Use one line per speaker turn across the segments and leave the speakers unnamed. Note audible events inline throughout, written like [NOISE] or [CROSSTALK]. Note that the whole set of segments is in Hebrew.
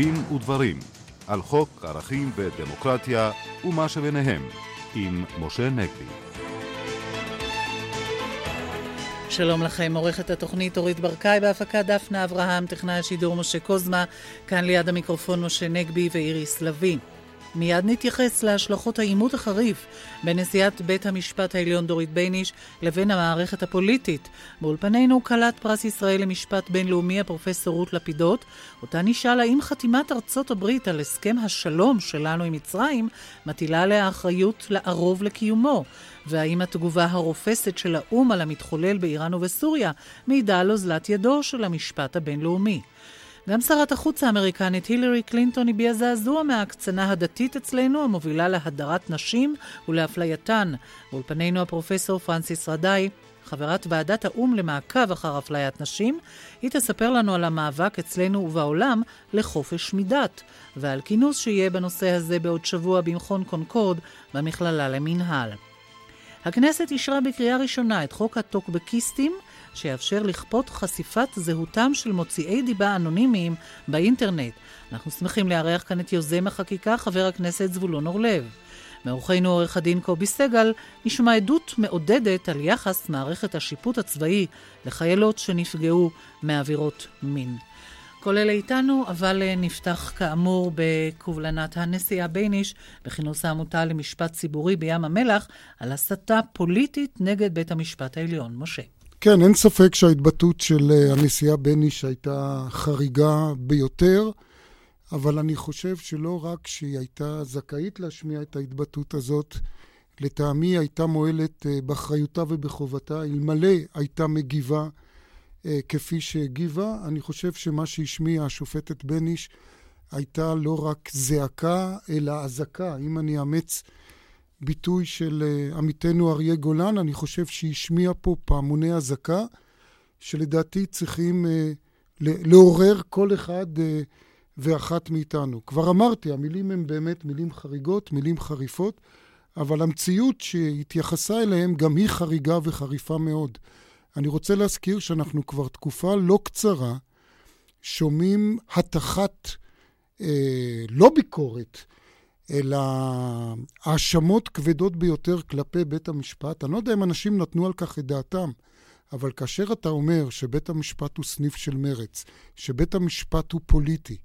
דין ודברים על חוק ערכים ודמוקרטיה ומה שביניהם עם משה נגבי.
שלום לכם, עורכת התוכנית אורית ברקאי בהפקה דפנה אברהם, טכנאי השידור משה קוזמה, כאן ליד המיקרופון משה נגבי ואיריס לביא. מיד נתייחס להשלכות העימות החריף בין נשיאת בית המשפט העליון דורית בייניש לבין המערכת הפוליטית. באולפנינו כלת פרס ישראל למשפט בינלאומי הפרופסור רות לפידות, אותה נשאל האם חתימת ארצות הברית על הסכם השלום שלנו עם מצרים מטילה עליה אחריות לערוב לקיומו, והאם התגובה הרופסת של האו"ם על המתחולל באיראן ובסוריה מעידה על אוזלת ידו של המשפט הבינלאומי. גם שרת החוץ האמריקנית הילרי קלינטון הביעה זעזוע מההקצנה הדתית אצלנו המובילה להדרת נשים ולאפלייתן. באולפנינו הפרופסור פרנסיס רדאי, חברת ועדת האו"ם למעקב אחר אפליית נשים, היא תספר לנו על המאבק אצלנו ובעולם לחופש מדת, ועל כינוס שיהיה בנושא הזה בעוד שבוע במכון קונקורד במכללה למינהל. הכנסת אישרה בקריאה ראשונה את חוק הטוקבקיסטים, שיאפשר לכפות חשיפת זהותם של מוציאי דיבה אנונימיים באינטרנט. אנחנו שמחים לארח כאן את יוזם החקיקה, חבר הכנסת זבולון אורלב. מאורחנו עורך הדין קובי סגל נשמע עדות מעודדת על יחס מערכת השיפוט הצבאי לחיילות שנפגעו מעבירות מין. כל אלה איתנו, אבל אה, נפתח כאמור בקובלנת הנשיאה בייניש בכינוס העמותה למשפט ציבורי בים המלח על הסתה פוליטית נגד בית המשפט העליון. משה.
כן, אין ספק שההתבטאות של אה, הנשיאה בייניש הייתה חריגה ביותר, אבל אני חושב שלא רק שהיא הייתה זכאית להשמיע את ההתבטאות הזאת, לטעמי הייתה מועלת אה, באחריותה ובחובתה, אלמלא הייתה מגיבה אה, כפי שהגיבה. אני חושב שמה שהשמיעה השופטת בניש הייתה לא רק זעקה, אלא אזעקה. אם אני אאמץ ביטוי של אה, עמיתנו אריה גולן, אני חושב שהשמיע פה פעמוני אזעקה, שלדעתי צריכים אה, לעורר כל אחד ואחת מאיתנו. כבר אמרתי, המילים הן באמת מילים חריגות, מילים חריפות, אבל המציאות שהתייחסה אליהם גם היא חריגה וחריפה מאוד. אני רוצה להזכיר שאנחנו כבר תקופה לא קצרה שומעים התחת, אה, לא ביקורת, אלא האשמות כבדות ביותר כלפי בית המשפט. אני לא יודע אם אנשים נתנו על כך את דעתם, אבל כאשר אתה אומר שבית המשפט הוא סניף של מרץ, שבית המשפט הוא פוליטי,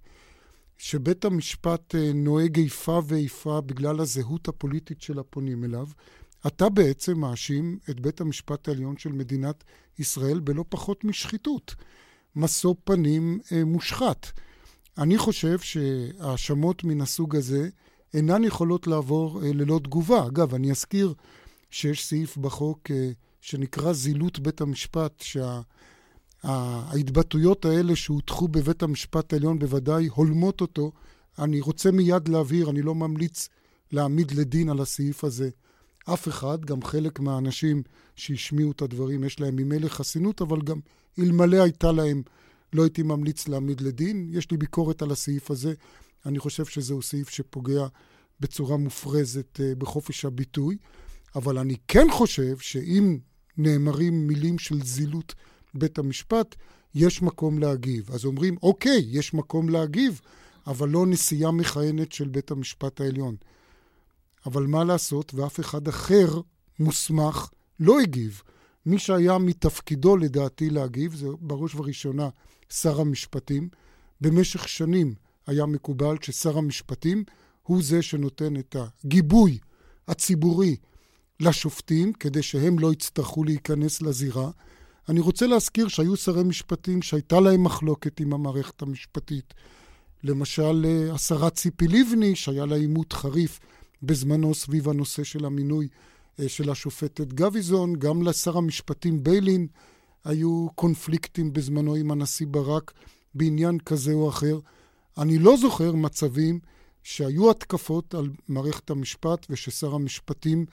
שבית המשפט אה, נוהג איפה ואיפה בגלל הזהות הפוליטית של הפונים אליו, אתה בעצם מאשים את בית המשפט העליון של מדינת ישראל בלא פחות משחיתות. משוא פנים אה, מושחת. אני חושב שהאשמות מן הסוג הזה אינן יכולות לעבור אה, ללא תגובה. אגב, אני אזכיר שיש סעיף בחוק אה, שנקרא זילות בית המשפט, שההתבטאויות שה, האלה שהוטחו בבית המשפט העליון בוודאי הולמות אותו. אני רוצה מיד להבהיר, אני לא ממליץ להעמיד לדין על הסעיף הזה אף אחד, גם חלק מהאנשים שהשמיעו את הדברים, יש להם ממילא חסינות, אבל גם אלמלא הייתה להם, לא הייתי ממליץ להעמיד לדין. יש לי ביקורת על הסעיף הזה. אני חושב שזהו סעיף שפוגע בצורה מופרזת uh, בחופש הביטוי, אבל אני כן חושב שאם נאמרים מילים של זילות בית המשפט, יש מקום להגיב. אז אומרים, אוקיי, יש מקום להגיב, אבל לא נשיאה מכהנת של בית המשפט העליון. אבל מה לעשות, ואף אחד אחר מוסמך לא הגיב. מי שהיה מתפקידו לדעתי להגיב, זה בראש ובראשונה שר המשפטים. במשך שנים היה מקובל ששר המשפטים הוא זה שנותן את הגיבוי הציבורי לשופטים, כדי שהם לא יצטרכו להיכנס לזירה. אני רוצה להזכיר שהיו שרי משפטים שהייתה להם מחלוקת עם המערכת המשפטית. למשל, אה, השרה ציפי לבני, שהיה לה עימות חריף בזמנו סביב הנושא של המינוי אה, של השופטת גביזון, גם לשר המשפטים ביילין היו קונפליקטים בזמנו עם הנשיא ברק בעניין כזה או אחר. אני לא זוכר מצבים שהיו התקפות על מערכת המשפט וששר המשפטים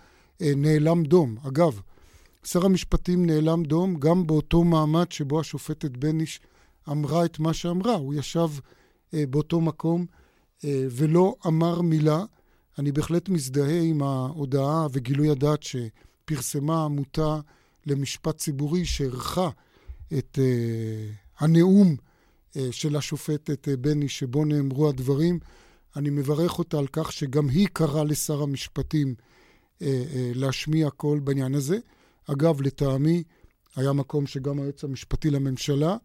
אה, נאלם דום. אגב, שר המשפטים נאלם דום גם באותו מעמד שבו השופטת בניש אמרה את מה שאמרה. הוא ישב אה, באותו מקום אה, ולא אמר מילה. אני בהחלט מזדהה עם ההודעה וגילוי הדעת שפרסמה העמותה למשפט ציבורי, שערכה את uh, הנאום של השופטת בני, שבו נאמרו הדברים. אני מברך אותה על כך שגם היא קראה לשר המשפטים להשמיע קול בעניין הזה. אגב, לטעמי, היה מקום שגם היועץ המשפטי לממשלה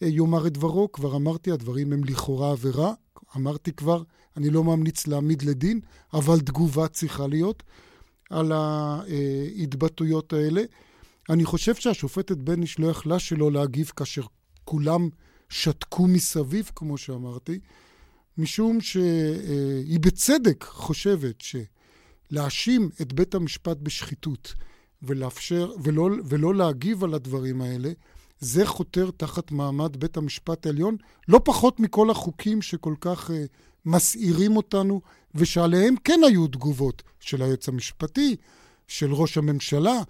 יאמר את דברו. כבר אמרתי, הדברים הם לכאורה עבירה. אמרתי כבר, אני לא ממליץ להעמיד לדין, אבל תגובה צריכה להיות על ההתבטאויות האלה. אני חושב שהשופטת בניש לא יכלה שלא להגיב כאשר כולם שתקו מסביב, כמו שאמרתי, משום שהיא בצדק חושבת שלהאשים את בית המשפט בשחיתות ולאפשר, ולא, ולא להגיב על הדברים האלה, זה חותר תחת מעמד בית המשפט העליון, לא פחות מכל החוקים שכל כך uh, מסעירים אותנו, ושעליהם כן היו תגובות של היועץ המשפטי, של ראש הממשלה.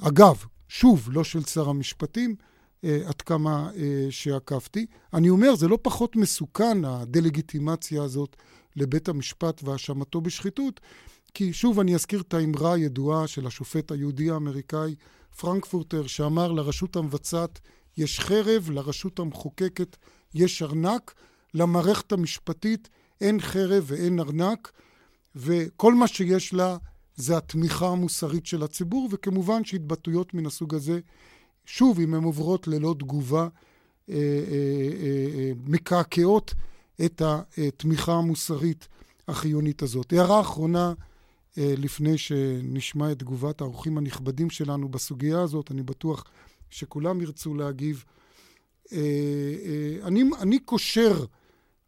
אגב, שוב, לא של שר המשפטים, עד כמה uh, שעקבתי. אני אומר, זה לא פחות מסוכן, הדה-לגיטימציה הזאת לבית המשפט והאשמתו בשחיתות, כי שוב אני אזכיר את האמרה הידועה של השופט היהודי האמריקאי פרנקפורטר, שאמר לרשות המבצעת יש חרב, לרשות המחוקקת יש ארנק, למערכת המשפטית אין חרב ואין ארנק, וכל מה שיש לה זה התמיכה המוסרית של הציבור, וכמובן שהתבטאויות מן הסוג הזה, שוב, אם הן עוברות ללא תגובה, אה, אה, אה, מקעקעות את התמיכה המוסרית החיונית הזאת. הערה אחרונה, לפני שנשמע את תגובת האורחים הנכבדים שלנו בסוגיה הזאת, אני בטוח שכולם ירצו להגיב. אני, אני קושר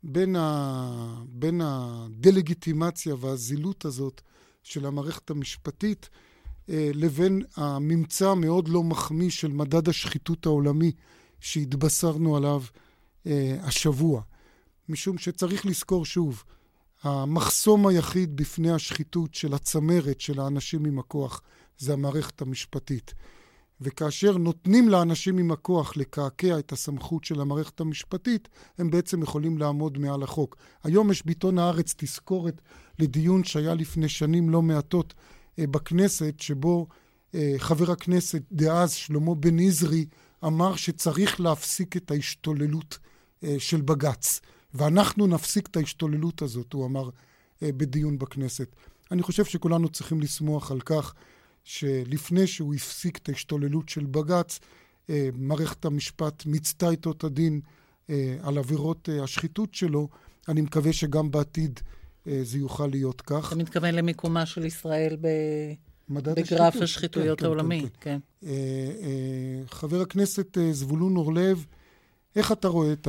בין, ה, בין הדה-לגיטימציה והזילות הזאת של המערכת המשפטית לבין הממצא המאוד לא מחמיא של מדד השחיתות העולמי שהתבשרנו עליו השבוע. משום שצריך לזכור שוב, המחסום היחיד בפני השחיתות של הצמרת, של האנשים עם הכוח, זה המערכת המשפטית. וכאשר נותנים לאנשים עם הכוח לקעקע את הסמכות של המערכת המשפטית, הם בעצם יכולים לעמוד מעל החוק. היום יש בעיתון הארץ תזכורת לדיון שהיה לפני שנים לא מעטות אה, בכנסת, שבו אה, חבר הכנסת דאז שלמה בן נזרי אמר שצריך להפסיק את ההשתוללות אה, של בג"ץ. ואנחנו נפסיק את ההשתוללות הזאת, הוא אמר אה, בדיון בכנסת. אני חושב שכולנו צריכים לשמוח על כך שלפני שהוא הפסיק את ההשתוללות של בג"ץ, אה, מערכת המשפט מיצתה איתו את הדין אה, על עבירות השחיתות שלו. אני מקווה שגם בעתיד זה יוכל להיות כך.
אתה מתכוון למיקומה של ישראל ב... בגרף השחיתויות כן, כן, העולמי, כן. כן. כן.
חבר הכנסת זבולון אורלב, איך אתה רואה את.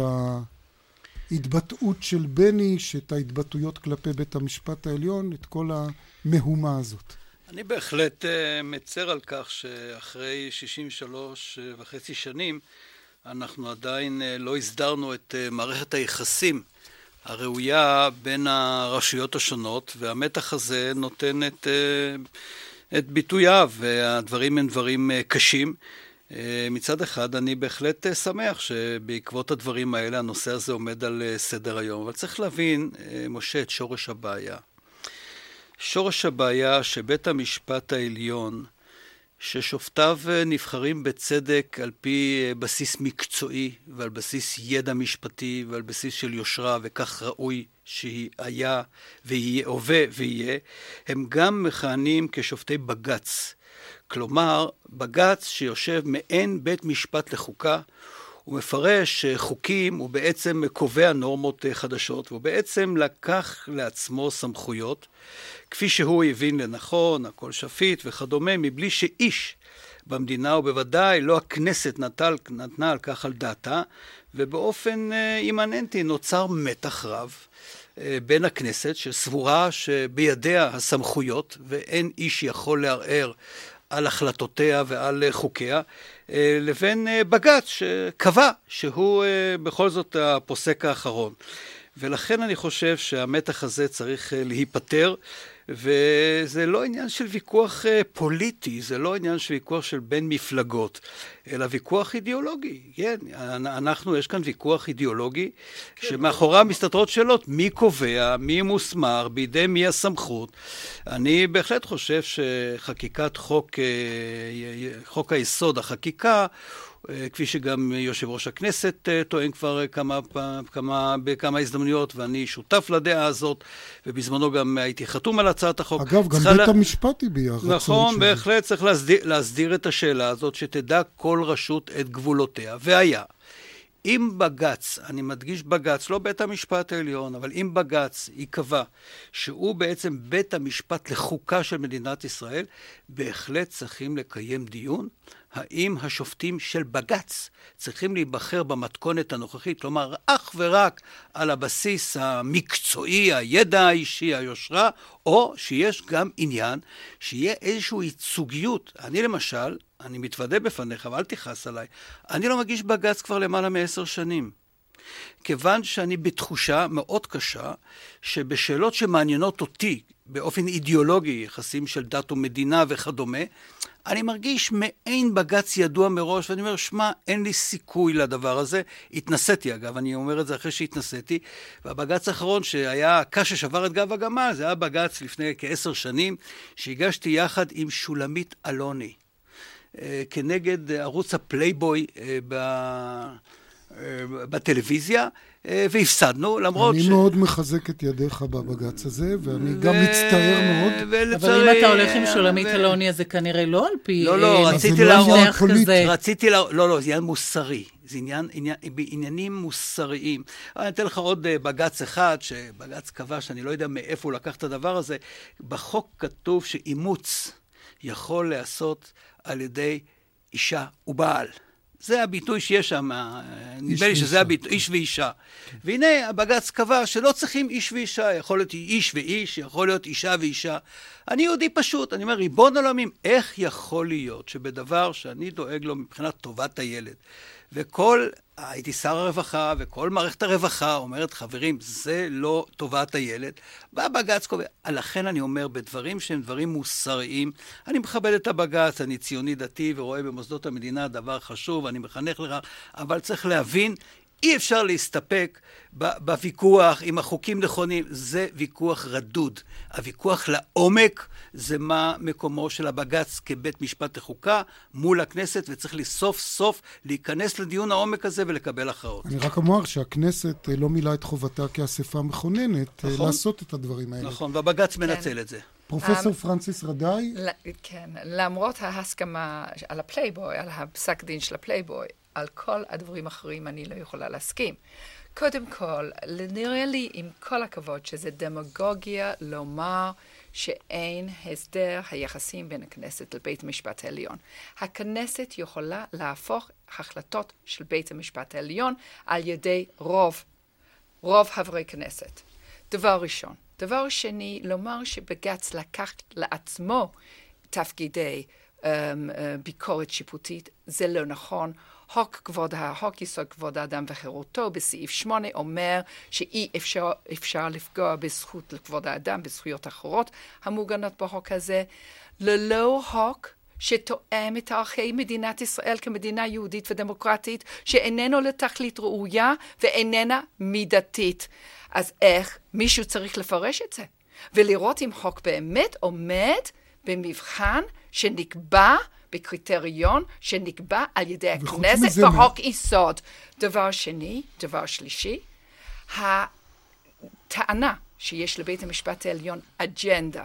ההתבטאות של בני, את ההתבטאויות כלפי בית המשפט העליון, את כל המהומה הזאת.
אני בהחלט מצר על כך שאחרי 63 וחצי שנים אנחנו עדיין לא הסדרנו את מערכת היחסים הראויה בין הרשויות השונות, והמתח הזה נותן את, את ביטוייו, והדברים הם דברים קשים. אה, מצד אחד, אני בהחלט אה, שמח שבעקבות הדברים האלה הנושא הזה עומד על אה, סדר היום, אבל צריך להבין, משה, את שורש הבעיה. שורש הבעיה שבית המשפט העליון, ששופטיו נבחרים בצדק על פי בסיס מקצועי ועל בסיס ידע משפטי ועל בסיס של יושרה, וכך ראוי שהיה ויהיה, הווה ויהיה, הם גם מכהנים כשופטי בג"ץ. כלומר, בג"ץ שיושב מעין בית משפט לחוקה, הוא מפרש חוקים, הוא בעצם קובע נורמות חדשות, והוא בעצם לקח לעצמו סמכויות, כפי שהוא הבין לנכון, הכל שפיט וכדומה, מבלי שאיש במדינה, ובוודאי לא הכנסת נטל, נתנה על כך על דעתה, ובאופן אה, אימננטי נוצר מתח רב. אה, בין הכנסת, שסבורה שבידיה הסמכויות ואין איש יכול לערער על החלטותיה ועל חוקיה, אה, לבין אה, בג"ץ שקבע שהוא אה, בכל זאת הפוסק האחרון. ולכן אני חושב שהמתח הזה צריך להיפטר, וזה לא עניין של ויכוח פוליטי, זה לא עניין של ויכוח של בין מפלגות, אלא ויכוח אידיאולוגי. כן, אנחנו, יש כאן ויכוח אידיאולוגי, כן. שמאחוריו מסתתרות שאלות, מי קובע, מי מוסמר, בידי מי הסמכות. אני בהחלט חושב שחקיקת חוק, חוק היסוד, החקיקה, אה, כפי שגם יושב ראש הכנסת אה, טוען כבר כמה, כמה, בכמה הזדמנויות, ואני שותף לדעה הזאת, ובזמנו גם הייתי חתום על הצעת החוק.
אגב, גם בית לה... המשפט הביע
רצון נכון, בהחלט צריך להסדיר, להסדיר את השאלה הזאת, שתדע כל רשות את גבולותיה. והיה. אם בג"ץ, אני מדגיש בג"ץ, לא בית המשפט העליון, אבל אם בג"ץ ייקבע שהוא בעצם בית המשפט לחוקה של מדינת ישראל, בהחלט צריכים לקיים דיון האם השופטים של בג"ץ צריכים להיבחר במתכונת הנוכחית, כלומר, אך ורק על הבסיס המקצועי, הידע האישי, היושרה, או שיש גם עניין שיהיה איזושהי ייצוגיות. אני למשל, אני מתוודה בפניך, ואל תכעס עליי, אני לא מגיש בג"ץ כבר למעלה מעשר שנים. כיוון שאני בתחושה מאוד קשה שבשאלות שמעניינות אותי באופן אידיאולוגי, יחסים של דת ומדינה וכדומה, אני מרגיש מעין בג"ץ ידוע מראש, ואני אומר, שמע, אין לי סיכוי לדבר הזה. התנסיתי, אגב, אני אומר את זה אחרי שהתנסיתי, והבג"ץ האחרון שהיה הקש ששבר את גב הגמל, זה היה בג"ץ לפני כעשר שנים, שהגשתי יחד עם שולמית אלוני, אה, כנגד ערוץ הפלייבוי אה, אה, בטלוויזיה. אה, והפסדנו, למרות
אני ש... אני מאוד מחזק את ידיך בבג"ץ הזה, ואני ו... גם מצטער מאוד.
ולצערי... אבל אם אתה הולך עם שולמית ו... אלוני, אז זה כנראה לא על פי...
לא, לא, אה, רציתי לא להראות... כזה. רציתי להראות... לא, לא, זה עניין מוסרי. זה עניין, עניין, בעניינים מוסריים. אני אתן לך עוד אה, בג"ץ אחד, שבג"ץ קבע שאני לא יודע מאיפה הוא לקח את הדבר הזה. בחוק כתוב שאימוץ יכול להיעשות על ידי אישה ובעל. זה הביטוי שיש שם, נדמה לי שזה הביטוי, איש ואישה. והנה הבג"ץ קבע שלא צריכים איש ואישה, יכול להיות איש ואיש, יכול להיות אישה ואישה. אני יהודי פשוט, אני אומר, ריבון עולמים, איך יכול להיות שבדבר שאני דואג לו מבחינת טובת הילד, וכל, הייתי שר הרווחה, וכל מערכת הרווחה אומרת, חברים, זה לא טובת הילד. בא בג"ץ קובע. לכן אני אומר, בדברים שהם דברים מוסריים, אני מכבד את הבג"ץ, אני ציוני דתי ורואה במוסדות המדינה דבר חשוב, אני מחנך לכך, אבל צריך להבין, אי אפשר להסתפק בוויכוח אם החוקים נכונים, זה ויכוח רדוד. הוויכוח לעומק זה מה מקומו של הבג"ץ כבית משפט לחוקה מול הכנסת, וצריך לי סוף סוף להיכנס לדיון העומק הזה ולקבל הכרעות.
אני רק אומר שהכנסת אה, לא מילאה את חובתה כאספה מכוננת אה, נכון, לעשות את הדברים האלה.
נכון, והבג"ץ כן. מנצל את זה.
פרופסור אממ, פרנסיס רדאי?
כן, למרות ההסכמה על הפלייבוי, על הפסק דין של הפלייבוי, על כל הדברים האחרים אני לא יכולה להסכים. קודם כל, נראה לי, עם כל הכבוד, שזה דמגוגיה לומר שאין הסדר היחסים בין הכנסת לבית המשפט העליון. הכנסת יכולה להפוך החלטות של בית המשפט העליון על ידי רוב, רוב חברי כנסת. דבר ראשון. דבר שני, לומר שבג"ץ לקח לעצמו תפקידי um, uh, ביקורת שיפוטית, זה לא נכון. חוק כבוד, חוק יסוד כבוד האדם וחירותו בסעיף 8 אומר שאי אפשר, אפשר לפגוע בזכות לכבוד האדם, בזכויות אחרות המוגנות בחוק הזה, ללא חוק שתואם את ערכי מדינת ישראל כמדינה יהודית ודמוקרטית, שאיננו לתכלית ראויה ואיננה מידתית. אז איך מישהו צריך לפרש את זה? ולראות אם חוק באמת עומד במבחן שנקבע בקריטריון שנקבע על ידי הכנסת בחוק יסוד. דבר שני, דבר שלישי, הטענה שיש לבית המשפט העליון אג'נדה.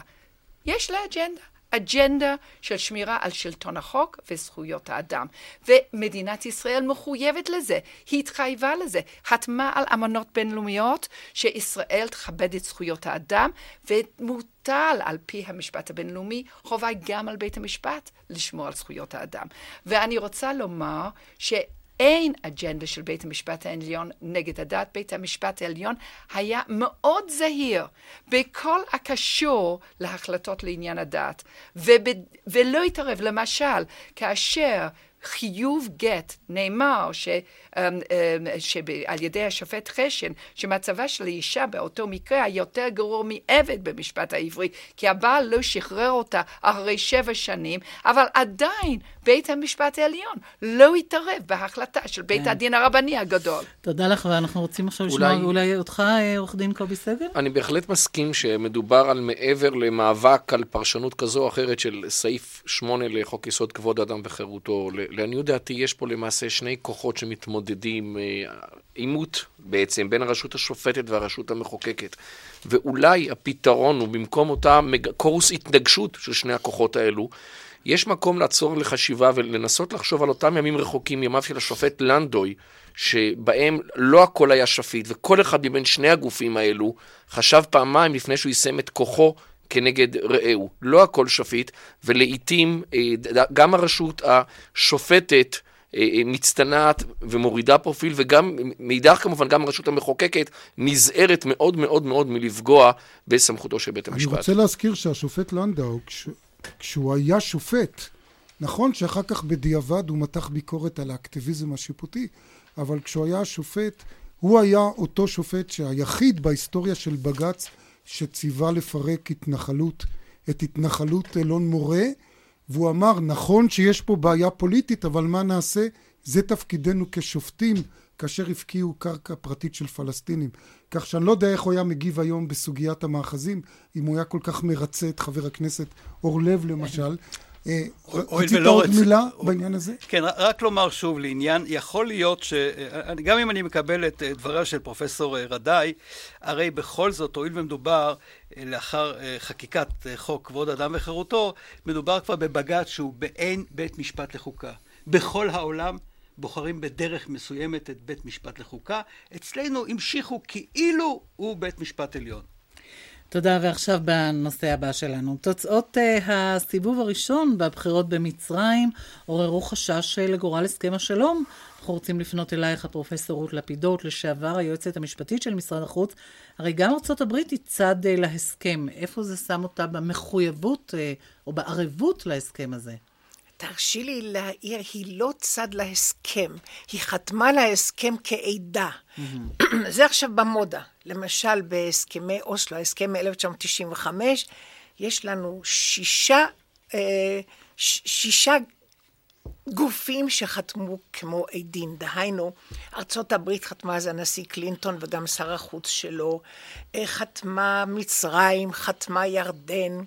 יש לה אג'נדה. אג'נדה של שמירה על שלטון החוק וזכויות האדם. ומדינת ישראל מחויבת לזה, היא התחייבה לזה, חתמה על אמנות בינלאומיות שישראל תכבד את זכויות האדם, ומוטל על פי המשפט הבינלאומי חובה גם על בית המשפט לשמור על זכויות האדם. ואני רוצה לומר ש... אין אג'נדה של בית המשפט העליון נגד הדת. בית המשפט העליון היה מאוד זהיר בכל הקשור להחלטות לעניין הדת, וב, ולא התערב. למשל, כאשר חיוב גט נאמר ש, אמ, אמ, שעל ידי השופט חשן שמצבה של האישה באותו מקרה היה יותר גרוע מעבד במשפט העברי כי הבעל לא שחרר אותה אחרי שבע שנים אבל עדיין בית המשפט העליון לא התערב בהחלטה של בית כן. הדין הרבני הגדול.
תודה לך ואנחנו רוצים עכשיו לשמוע אולי... אולי אותך אה, עורך דין קובי סגל?
אני בהחלט מסכים שמדובר על מעבר למאבק על פרשנות כזו או אחרת של סעיף 8 לחוק יסוד כבוד האדם וחירותו לעניות דעתי יש פה למעשה שני כוחות שמתמודדים, אה, עימות בעצם בין הרשות השופטת והרשות המחוקקת. ואולי הפתרון הוא במקום אותה קורוס התנגשות של שני הכוחות האלו, יש מקום לעצור לחשיבה ולנסות לחשוב על אותם ימים רחוקים, ימיו של השופט לנדוי, שבהם לא הכל היה שפיט, וכל אחד מבין שני הגופים האלו חשב פעמיים לפני שהוא יישם את כוחו כנגד רעהו. לא הכל שפיט, ולעיתים אה, גם הרשות השופטת מצטנעת ומורידה פרופיל, וגם, מאידך כמובן, גם הרשות המחוקקת נזהרת מאוד מאוד מאוד מלפגוע בסמכותו של בית המשפט.
אני רוצה להזכיר שהשופט לנדאו, כש, כשהוא היה שופט, נכון שאחר כך בדיעבד הוא מתח ביקורת על האקטיביזם השיפוטי, אבל כשהוא היה שופט, הוא היה אותו שופט שהיחיד בהיסטוריה של בג"ץ שציווה לפרק התנחלות, את התנחלות אלון מורה, והוא אמר, נכון שיש פה בעיה פוליטית, אבל מה נעשה? זה תפקידנו כשופטים כאשר הפקיעו קרקע פרטית של פלסטינים. כך שאני לא יודע איך הוא היה מגיב היום בסוגיית המאחזים, אם הוא היה כל כך מרצה את חבר הכנסת אורלב למשל. אה, רצית עוד מילה בעניין הזה?
כן, רק לומר שוב לעניין, יכול להיות ש... גם אם אני מקבל את דבריה של פרופסור רדאי, הרי בכל זאת, הואיל ומדובר לאחר חקיקת חוק כבוד אדם וחירותו, מדובר כבר בבג"ץ שהוא באין בית משפט לחוקה. בכל העולם בוחרים בדרך מסוימת את בית משפט לחוקה. אצלנו המשיכו כאילו הוא בית משפט עליון.
תודה, ועכשיו בנושא הבא שלנו. תוצאות uh, הסיבוב הראשון בבחירות במצרים עוררו חשש uh, לגורל הסכם השלום. אנחנו רוצים לפנות אלייך, הפרופסור רות לפידות, לשעבר היועצת המשפטית של משרד החוץ. הרי גם ארה"ב היא צד uh, להסכם. איפה זה שם אותה במחויבות uh, או בערבות להסכם הזה?
תרשי לי להעיר, היא לא צד להסכם, היא חתמה להסכם כעדה. [CLEARS THROAT] זה עכשיו במודה. למשל, בהסכמי אוסלו, ההסכם מ-1995, יש לנו שישה, אה, שישה גופים שחתמו כמו עדים. דהיינו, ארצות הברית חתמה אז הנשיא קלינטון וגם שר החוץ שלו, אה, חתמה מצרים, חתמה ירדן.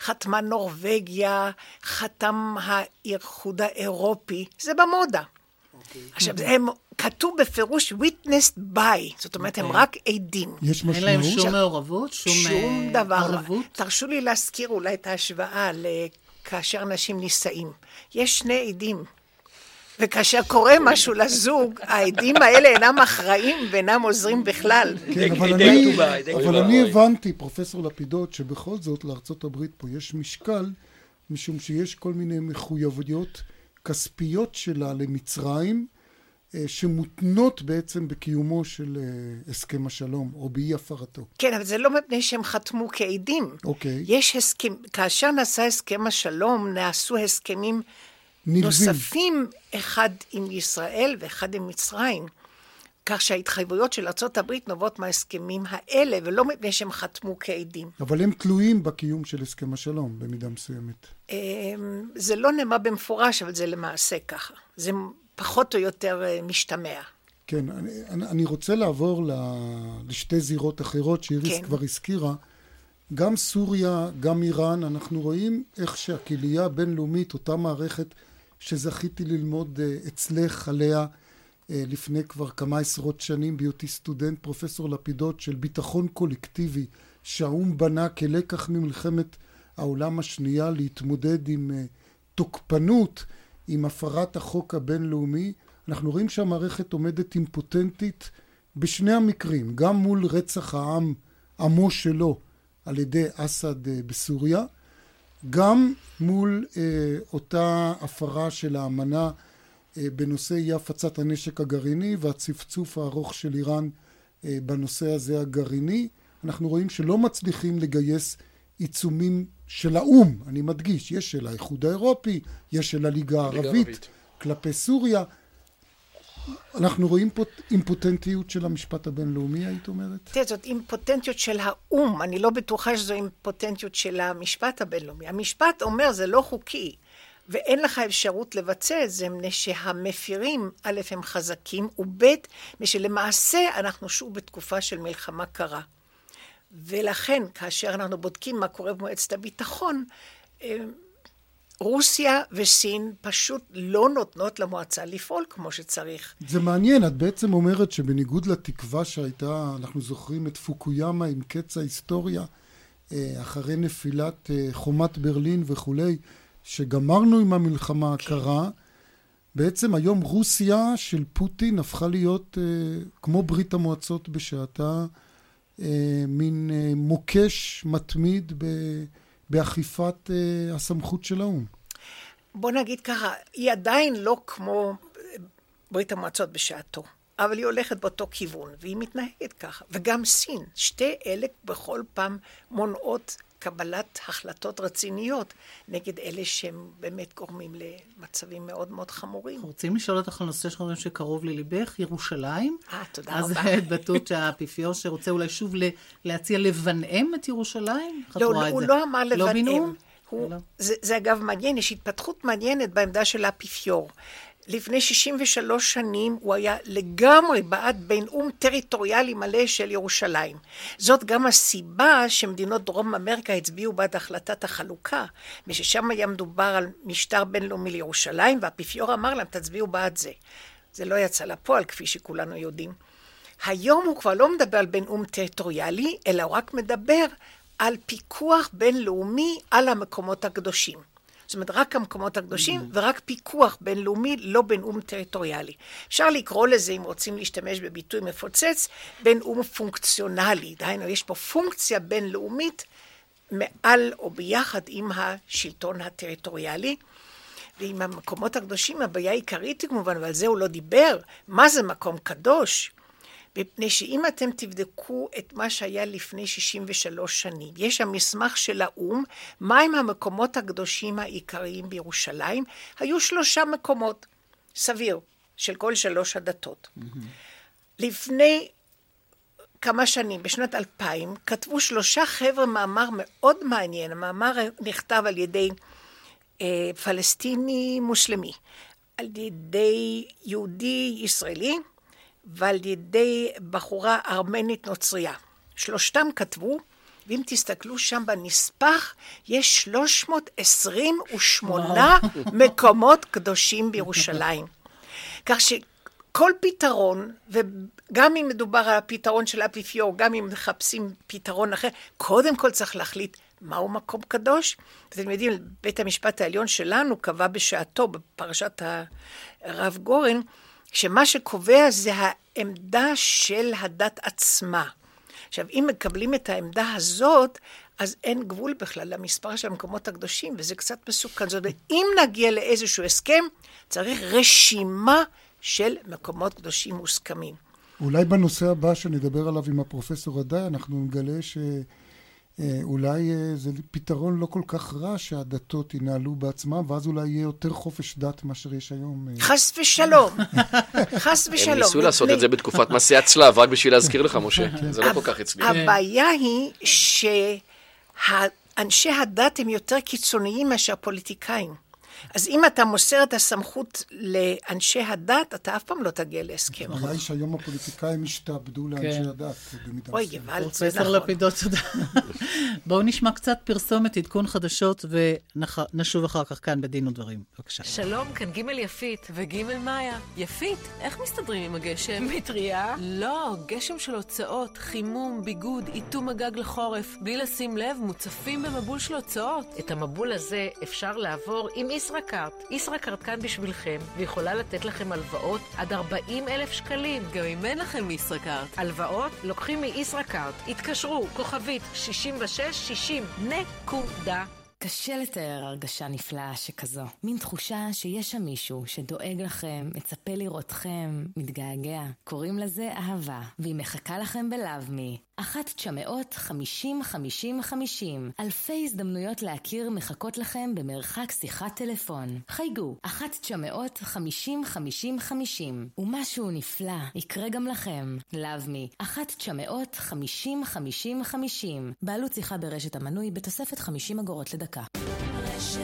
חתמה נורבגיה, חתם האיחוד האירופי, זה במודה. Okay. אוקיי. עכשיו, הם כתוב בפירוש witnessed by, זאת אומרת, okay. הם אוקיי. רק עדים.
יש משמעות? אין להם שום מעורבות?
שום, שום אה, דבר. ערבות? תרשו לי להזכיר אולי את ההשוואה לכאשר אנשים נישאים. יש שני עדים. וכאשר קורה משהו לזוג, העדים האלה אינם אחראים ואינם עוזרים בכלל.
כן, אבל אני, אבל אני הבנתי, פרופסור לפידות, שבכל זאת לארצות הברית פה יש משקל, משום שיש כל מיני מחויבויות כספיות שלה למצרים, אה, שמותנות בעצם בקיומו של אה, הסכם השלום, או באי הפרתו.
כן, אבל זה לא מפני שהם חתמו כעדים.
אוקיי.
יש הסכם, כאשר נעשה הסכם השלום, נעשו הסכמים נלווים. נוספים, אחד עם ישראל ואחד עם מצרים. כך שההתחייבויות של ארה"ב נובעות מההסכמים האלה, ולא מפני שהם חתמו כעדים.
אבל הם תלויים בקיום של הסכם השלום, במידה מסוימת. אמ,
זה לא נאמר במפורש, אבל זה למעשה ככה. זה פחות או יותר אה, משתמע.
כן, אני, אני רוצה לעבור לשתי זירות אחרות שאיריס כן. כבר הזכירה. גם סוריה, גם איראן, אנחנו רואים איך שהקהילייה הבינלאומית, אותה מערכת שזכיתי ללמוד אה, אצלך עליה אה, לפני כבר כמה עשרות שנים בהיותי סטודנט, פרופסור לפידות, של ביטחון קולקטיבי שהאו"ם בנה כלקח ממלחמת העולם השנייה להתמודד עם אה, תוקפנות, עם הפרת החוק הבינלאומי. אנחנו רואים שהמערכת עומדת אימפוטנטית בשני המקרים, גם מול רצח העם, עמו שלו, על ידי אסד בסוריה, גם מול אה, אותה הפרה של האמנה אה, בנושא אי הפצת הנשק הגרעיני והצפצוף הארוך של איראן אה, בנושא הזה הגרעיני. אנחנו רואים שלא מצליחים לגייס עיצומים של האו"ם, אני מדגיש, יש של האיחוד האירופי, יש של הליגה הערבית. כלפי סוריה, אנחנו רואים פה אימפוטנטיות של המשפט הבינלאומי, היית אומרת?
תראה, זאת אימפוטנטיות של האו"ם, אני לא בטוחה שזו אימפוטנטיות של המשפט הבינלאומי. המשפט אומר, זה לא חוקי, ואין לך אפשרות לבצע את זה, מפני שהמפירים, א', הם חזקים, וב', מפני שלמעשה אנחנו שוב בתקופה של מלחמה קרה. ולכן, כאשר אנחנו בודקים מה קורה במועצת הביטחון, אה, רוסיה וסין פשוט לא נותנות למועצה לפעול כמו שצריך.
זה מעניין, את בעצם אומרת שבניגוד לתקווה שהייתה, אנחנו זוכרים את פוקויאמה עם קץ ההיסטוריה, אה, אחרי נפילת אה, חומת ברלין וכולי, שגמרנו עם המלחמה הקרה, כן. בעצם היום רוסיה של פוטין הפכה להיות אה, כמו ברית המועצות בשעתה, מין מוקש מתמיד ב... באכיפת uh, הסמכות של האו"ם.
בוא נגיד ככה, היא עדיין לא כמו ברית המועצות בשעתו, אבל היא הולכת באותו כיוון, והיא מתנהגת ככה. וגם סין, שתי אלה בכל פעם מונעות קבלת החלטות רציניות נגד אלה שהם באמת גורמים למצבים מאוד מאוד חמורים.
רוצים לשאול אותך על נושא שחברים שקרוב לליבך, ירושלים.
אה, תודה
אז
רבה.
אז התבטאות שהאפיפיור שרוצה אולי שוב להציע לבנאם את ירושלים?
לא, לא הוא לא אמר לבנאם. לא?
הוא,
לא. זה, זה אגב מעניין, יש התפתחות מעניינת בעמדה של האפיפיור. לפני 63 שנים הוא היה לגמרי בעד בין אום טריטוריאלי מלא של ירושלים. זאת גם הסיבה שמדינות דרום אמריקה הצביעו בעד החלטת החלוקה, מששם היה מדובר על משטר בינלאומי לירושלים, והאפיפיור אמר להם תצביעו בעד זה. זה לא יצא לפועל כפי שכולנו יודעים. היום הוא כבר לא מדבר על בין אום טריטוריאלי, אלא הוא רק מדבר על פיקוח בינלאומי על המקומות הקדושים. זאת אומרת, רק המקומות הקדושים mm-hmm. ורק פיקוח בינלאומי, לא בין אום טריטוריאלי. אפשר לקרוא לזה, אם רוצים להשתמש בביטוי מפוצץ, בין אום פונקציונלי. דהיינו, יש פה פונקציה בינלאומית מעל או ביחד עם השלטון הטריטוריאלי. ועם המקומות הקדושים הבעיה העיקרית היא כמובן, ועל זה הוא לא דיבר, מה זה מקום קדוש? מפני שאם אתם תבדקו את מה שהיה לפני 63 שנים, יש שם מסמך של האו"ם, מהם המקומות הקדושים העיקריים בירושלים, היו שלושה מקומות, סביר, של כל שלוש הדתות. Mm-hmm. לפני כמה שנים, בשנת 2000, כתבו שלושה חבר'ה מאמר מאוד מעניין, המאמר נכתב על ידי אה, פלסטיני מוסלמי, על ידי יהודי ישראלי, ועל ידי בחורה ארמנית נוצרייה. שלושתם כתבו, ואם תסתכלו שם בנספח, יש 328 [LAUGHS] מקומות קדושים בירושלים. כך שכל פתרון, וגם אם מדובר על הפתרון של האפיפיור, גם אם מחפשים פתרון אחר, קודם כל צריך להחליט מהו מקום קדוש. אתם יודעים, בית המשפט העליון שלנו קבע בשעתו, בפרשת הרב גורן, שמה שקובע זה העמדה של הדת עצמה. עכשיו, אם מקבלים את העמדה הזאת, אז אין גבול בכלל למספר של המקומות הקדושים, וזה קצת מסוכן. זאת אומרת, אם נגיע לאיזשהו הסכם, צריך רשימה של מקומות קדושים מוסכמים.
אולי בנושא הבא שנדבר עליו עם הפרופסור עדיי, אנחנו נגלה ש... אה, אולי אה, זה פתרון לא כל כך רע שהדתות ינהלו בעצמם, ואז אולי יהיה יותר חופש דת מאשר יש היום.
אה. חס ושלום, [LAUGHS] חס ושלום.
הם ניסו לעשות את זה בתקופת מסעי הצלב, רק בשביל להזכיר לך, משה. כן. זה לא כל כך הצליח.
הבעיה היא שאנשי הדת הם יותר קיצוניים מאשר פוליטיקאים. אז אם אתה מוסר את הסמכות לאנשי הדת, אתה אף פעם לא תגיע להסכם.
הבעיה היא שהיום הפוליטיקאים השתעבדו לאנשי כן. הדת.
אוי, גוואלד,
זה נכון. פרופסור לפידות, תודה. בואו נשמע קצת פרסומת, עדכון חדשות, ונשוב אחר כך כאן בדין ודברים. בבקשה.
שלום, כאן ג' יפית. וג' מאיה. יפית, איך מסתדרים עם הגשם? מטריה? לא, גשם של הוצאות, חימום, ביגוד, איתום הגג לחורף. בלי לשים לב, מוצפים במבול של הוצאות.
את המבול הזה אפשר לעבור עם איס ישראכרט. ישראכרט כאן בשבילכם, ויכולה לתת לכם הלוואות עד 40 אלף שקלים.
גם אם אין לכם ישראכרט.
הלוואות לוקחים מישראכרט. התקשרו, כוכבית 6660 נקודה.
קשה לתאר הרגשה נפלאה שכזו. מין תחושה שיש שם מישהו שדואג לכם, מצפה לראותכם, מתגעגע. קוראים לזה אהבה, והיא מחכה לכם בלאו מי. 1-900-50-50-50 אלפי הזדמנויות להכיר מחכות לכם במרחק שיחת טלפון. חייגו 1-900-50-50-50 ומשהו נפלא יקרה גם לכם. לאו מי 1-900-50-50-50 בעלות שיחה ברשת המנוי בתוספת 50 אגורות לדקה.
רשת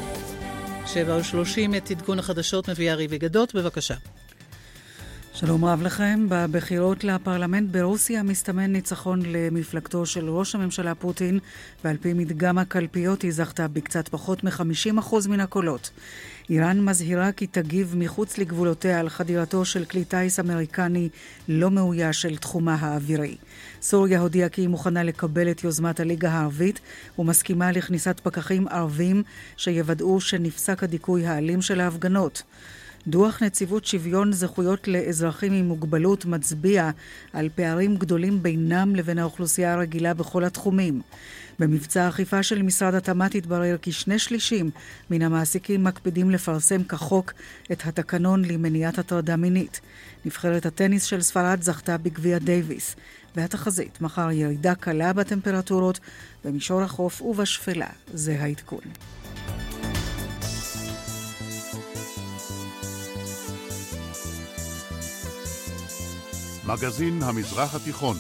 7 ו-30 את עדכון החדשות מביאה ריבי גדות, בבקשה.
שלום רב לכם. בבחירות לפרלמנט ברוסיה מסתמן ניצחון למפלגתו של ראש הממשלה פוטין, ועל פי מדגם הקלפיות היא זכתה בקצת פחות מ-50% מן הקולות. איראן מזהירה כי תגיב מחוץ לגבולותיה על חדירתו של כלי טיס אמריקני לא מאויש של תחומה האווירי. סוריה הודיעה כי היא מוכנה לקבל את יוזמת הליגה הערבית ומסכימה לכניסת פקחים ערבים שיוודאו שנפסק הדיכוי האלים של ההפגנות. דוח נציבות שוויון זכויות לאזרחים עם מוגבלות מצביע על פערים גדולים בינם לבין האוכלוסייה הרגילה בכל התחומים. במבצע האכיפה של משרד התמ"ת התברר כי שני שלישים מן המעסיקים מקפידים לפרסם כחוק את התקנון למניעת הטרדה מינית. נבחרת הטניס של ספרד זכתה בגביע דייוויס. והתחזית, מחר ירידה קלה בטמפרטורות במישור החוף ובשפלה. זה העדכון.
מגזין המזרח התיכון,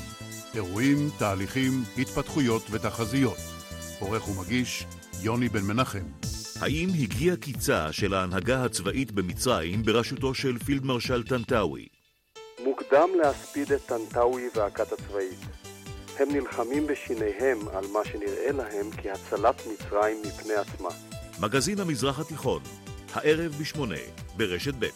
אירועים, תהליכים, התפתחויות ותחזיות. עורך ומגיש יוני בן מנחם.
האם הגיע קיצה של ההנהגה הצבאית במצרים בראשותו של פילד מרשל טנטאווי?
מוקדם להספיד את טנטאווי והכת הצבאית. הם נלחמים בשיניהם על מה שנראה להם כהצלת מצרים מפני עצמה.
מגזין המזרח התיכון, הערב בשמונה, ברשת ב'.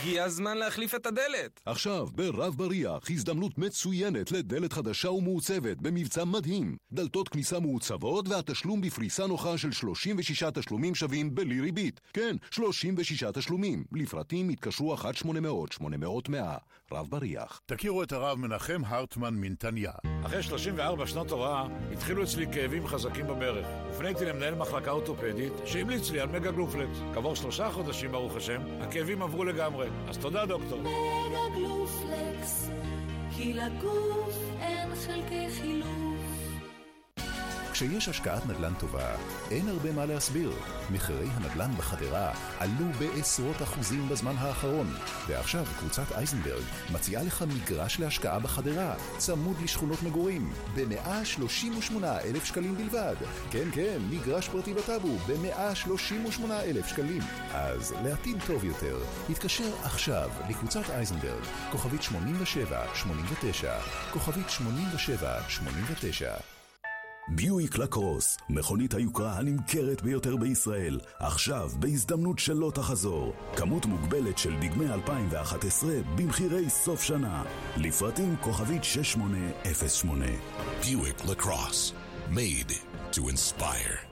הגיע הזמן להחליף את הדלת.
עכשיו, ברב בריח, הזדמנות מצוינת לדלת חדשה ומעוצבת במבצע מדהים. דלתות כניסה מעוצבות והתשלום בפריסה נוחה של 36 תשלומים שווים בלי ריבית. כן, 36 תשלומים. לפרטים התקשרו 1-800-800-100. רב בריח.
תכירו את הרב מנחם הרטמן מנתניה.
אחרי 34 שנות הוראה, התחילו אצלי כאבים חזקים בברך. הופניתי למנהל מחלקה אורתופדית, שהמליץ לי על מגה גלופלקס. כעבור שלושה חודשים, ברוך השם, הכאבים עברו לגמרי. אז תודה, דוקטור.
מגה גלופלקס, כי לגוף אין חלקי חילוף.
כשיש השקעת נדל"ן טובה, אין הרבה מה להסביר. מחירי הנדל"ן בחדרה עלו בעשרות אחוזים בזמן האחרון, ועכשיו קבוצת אייזנברג מציעה לך מגרש להשקעה בחדרה, צמוד לשכונות מגורים, ב-138 אלף שקלים בלבד. כן, כן, מגרש פרטי בטאבו, ב-138 אלף שקלים. אז לעתיד טוב יותר, התקשר עכשיו לקבוצת אייזנברג, כוכבית 8789, כוכבית 8789.
ביואיק לקרוס, מכונית היוקרה הנמכרת ביותר בישראל, עכשיו בהזדמנות שלא תחזור. כמות מוגבלת של דגמי 2011 במחירי סוף שנה. לפרטים כוכבית 6808.
ביואיק לקרוס, made to inspire.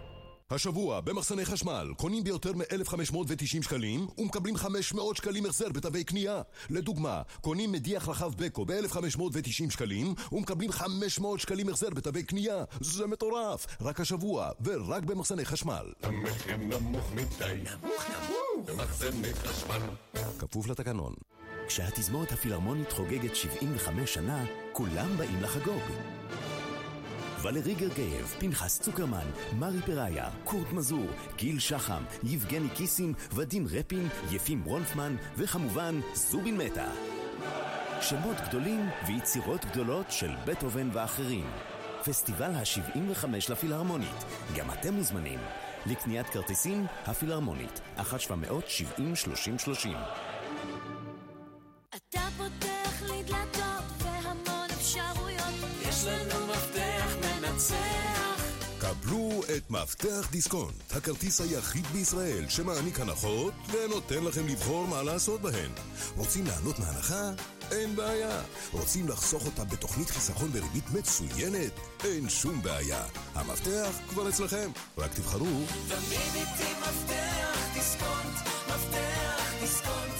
השבוע במחסני חשמל קונים ביותר מ-1,590 שקלים ומקבלים 500 שקלים החזר בתווי קנייה. לדוגמה, קונים מדיח רחב בקו ב-1,590 שקלים ומקבלים 500 שקלים החזר בתווי קנייה. זה מטורף! רק השבוע ורק במחסני חשמל.
המחיר נמוך מדי.
נמוך נמוך!
במחסני חשמל.
כפוף לתקנון. כשהתזמורת הפילהרמונית חוגגת 75 שנה, כולם באים לחגוג. ולרי גרגייב, פנחס צוקרמן, מרי פראיה, קורט מזור, גיל שחם, יבגני קיסים, ודים רפין, יפים ברונפמן, וכמובן זובין מטה. שמות גדולים ויצירות גדולות של בטהובן ואחרים. פסטיבל ה-75 לפילהרמונית. גם אתם מוזמנים. לקניית כרטיסים, הפילהרמונית, 1-770-3030.
אתה פותח לי דלתות
מנצח.
קבלו את מפתח דיסקונט, הכרטיס היחיד בישראל שמעניק הנחות ונותן לכם לבחור מה לעשות בהן. רוצים ליהנות מהנחה? אין בעיה. רוצים לחסוך אותה בתוכנית חיסכון בריבית מצוינת? אין שום בעיה. המפתח כבר אצלכם, רק תבחרו.
תמיד איתי מפתח דיסקונט, מפתח דיסקונט,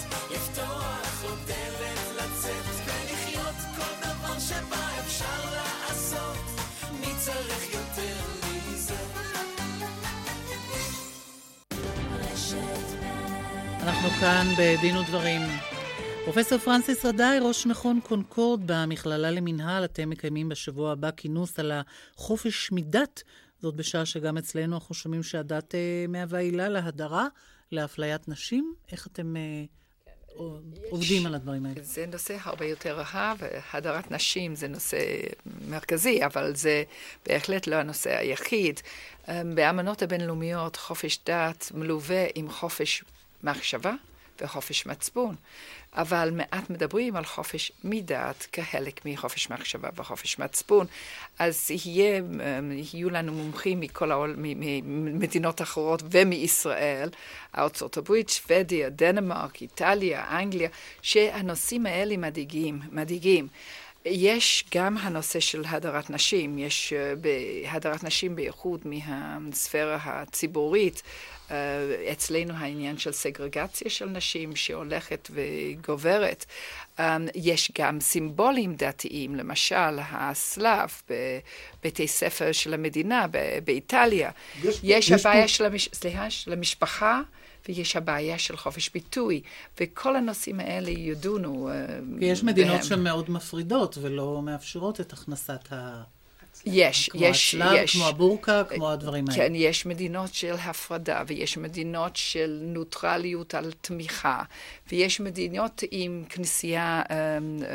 אנחנו כאן בדין ודברים. פרופסור פרנסיס רדאי, ראש מכון קונקורד במכללה למינהל, אתם מקיימים בשבוע הבא כינוס על החופש מדת. זאת בשעה שגם אצלנו אנחנו שומעים שהדת אה, מהווה עילה להדרה, לאפליית נשים. איך אתם אה,
עובדים על הדברים האלה?
זה נושא הרבה יותר רחב, הדרת נשים זה נושא מרכזי, אבל זה בהחלט לא הנושא היחיד. אמ, באמנות הבינלאומיות חופש דת מלווה עם חופש מחשבה וחופש מצפון. אבל מעט מדברים על חופש מדעת כחלק מחופש מחשבה וחופש מצפון. אז יהיה, יהיו לנו מומחים מכל העול, ממדינות אחרות ומישראל, הברית, שוודיה, דנמרק, איטליה, אנגליה, שהנושאים האלה מדאיגים, מדאיגים. יש גם הנושא של הדרת נשים, יש uh, הדרת נשים בייחוד מהספירה הציבורית, uh, אצלנו העניין של סגרגציה של נשים שהולכת וגוברת. Um, יש גם סימבולים דתיים, למשל הסלאב בבתי ספר של המדינה באיטליה. יש, יש, יש הבעיה פה... של, המש... סליחה, של המשפחה. ויש הבעיה של חופש ביטוי, וכל הנושאים האלה ידונו. אה,
יש מדינות בהם. שהן מאוד מפרידות ולא מאפשרות את הכנסת ה...
יש,
כמו
יש,
הצלב,
יש.
כמו הבורקה, כמו הדברים האלה.
כן, יש מדינות של הפרדה, ויש מדינות של נוטרליות על תמיכה, ויש מדינות עם כנסייה um,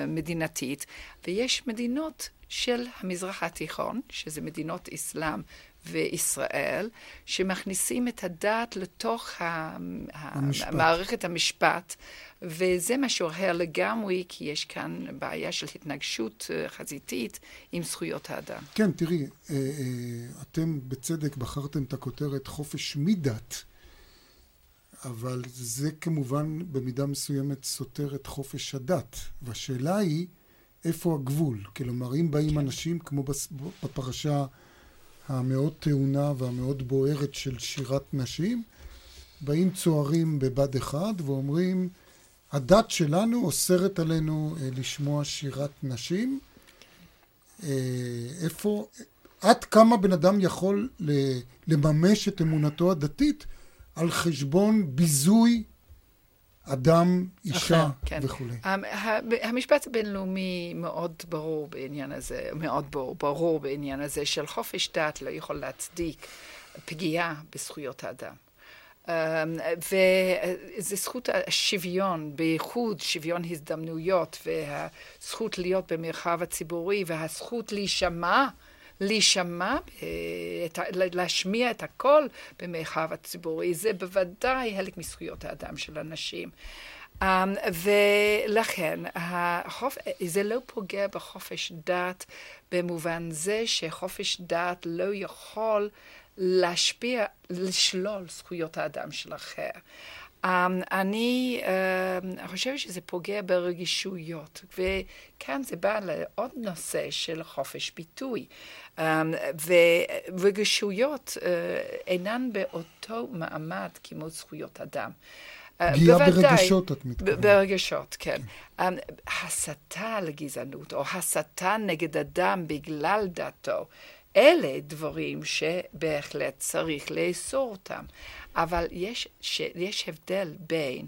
מדינתית, ויש מדינות של המזרח התיכון, שזה מדינות אסלאם וישראל, שמכניסים את הדת לתוך המשפט. מערכת המשפט, וזה משהו אחר לגמרי, כי יש כאן בעיה של התנגשות אה, חזיתית עם זכויות האדם.
כן, תראי, אה, אה, אתם בצדק בחרתם את הכותרת חופש מדת, אבל זה כמובן במידה מסוימת סותר את חופש הדת, והשאלה היא איפה הגבול. כלומר, אם באים כן. אנשים, כמו בפרשה המאוד טעונה והמאוד בוערת של שירת נשים, באים צוערים בבד אחד ואומרים, הדת שלנו אוסרת עלינו אה, לשמוע שירת נשים. אה, איפה, עד כמה בן אדם יכול לממש את אמונתו הדתית על חשבון ביזוי אדם, אישה כן. וכולי.
המשפט הבינלאומי מאוד ברור בעניין הזה, מאוד ברור, ברור בעניין הזה של חופש דת לא יכול להצדיק פגיעה בזכויות האדם. Um, וזה זכות השוויון, בייחוד שוויון הזדמנויות והזכות להיות במרחב הציבורי והזכות להישמע להישמע, אה, להשמיע את הקול במרחב הציבורי, זה בוודאי חלק מזכויות האדם של אנשים. Um, ולכן החופ... זה לא פוגע בחופש דת במובן זה שחופש דת לא יכול להשפיע, לשלול זכויות האדם של אחר. Um, אני uh, חושבת שזה פוגע ברגישויות, וכאן זה בא לעוד נושא של חופש ביטוי. Um, ורגישויות uh, אינן באותו מעמד כמו זכויות אדם.
אה, פגיעה ברגשות, את מתכוונת.
ברגשות, כן. Um, הסתה לגזענות, או הסתה נגד אדם בגלל דתו, אלה דברים שבהחלט צריך לאסור אותם. אבל יש, ש, יש הבדל בין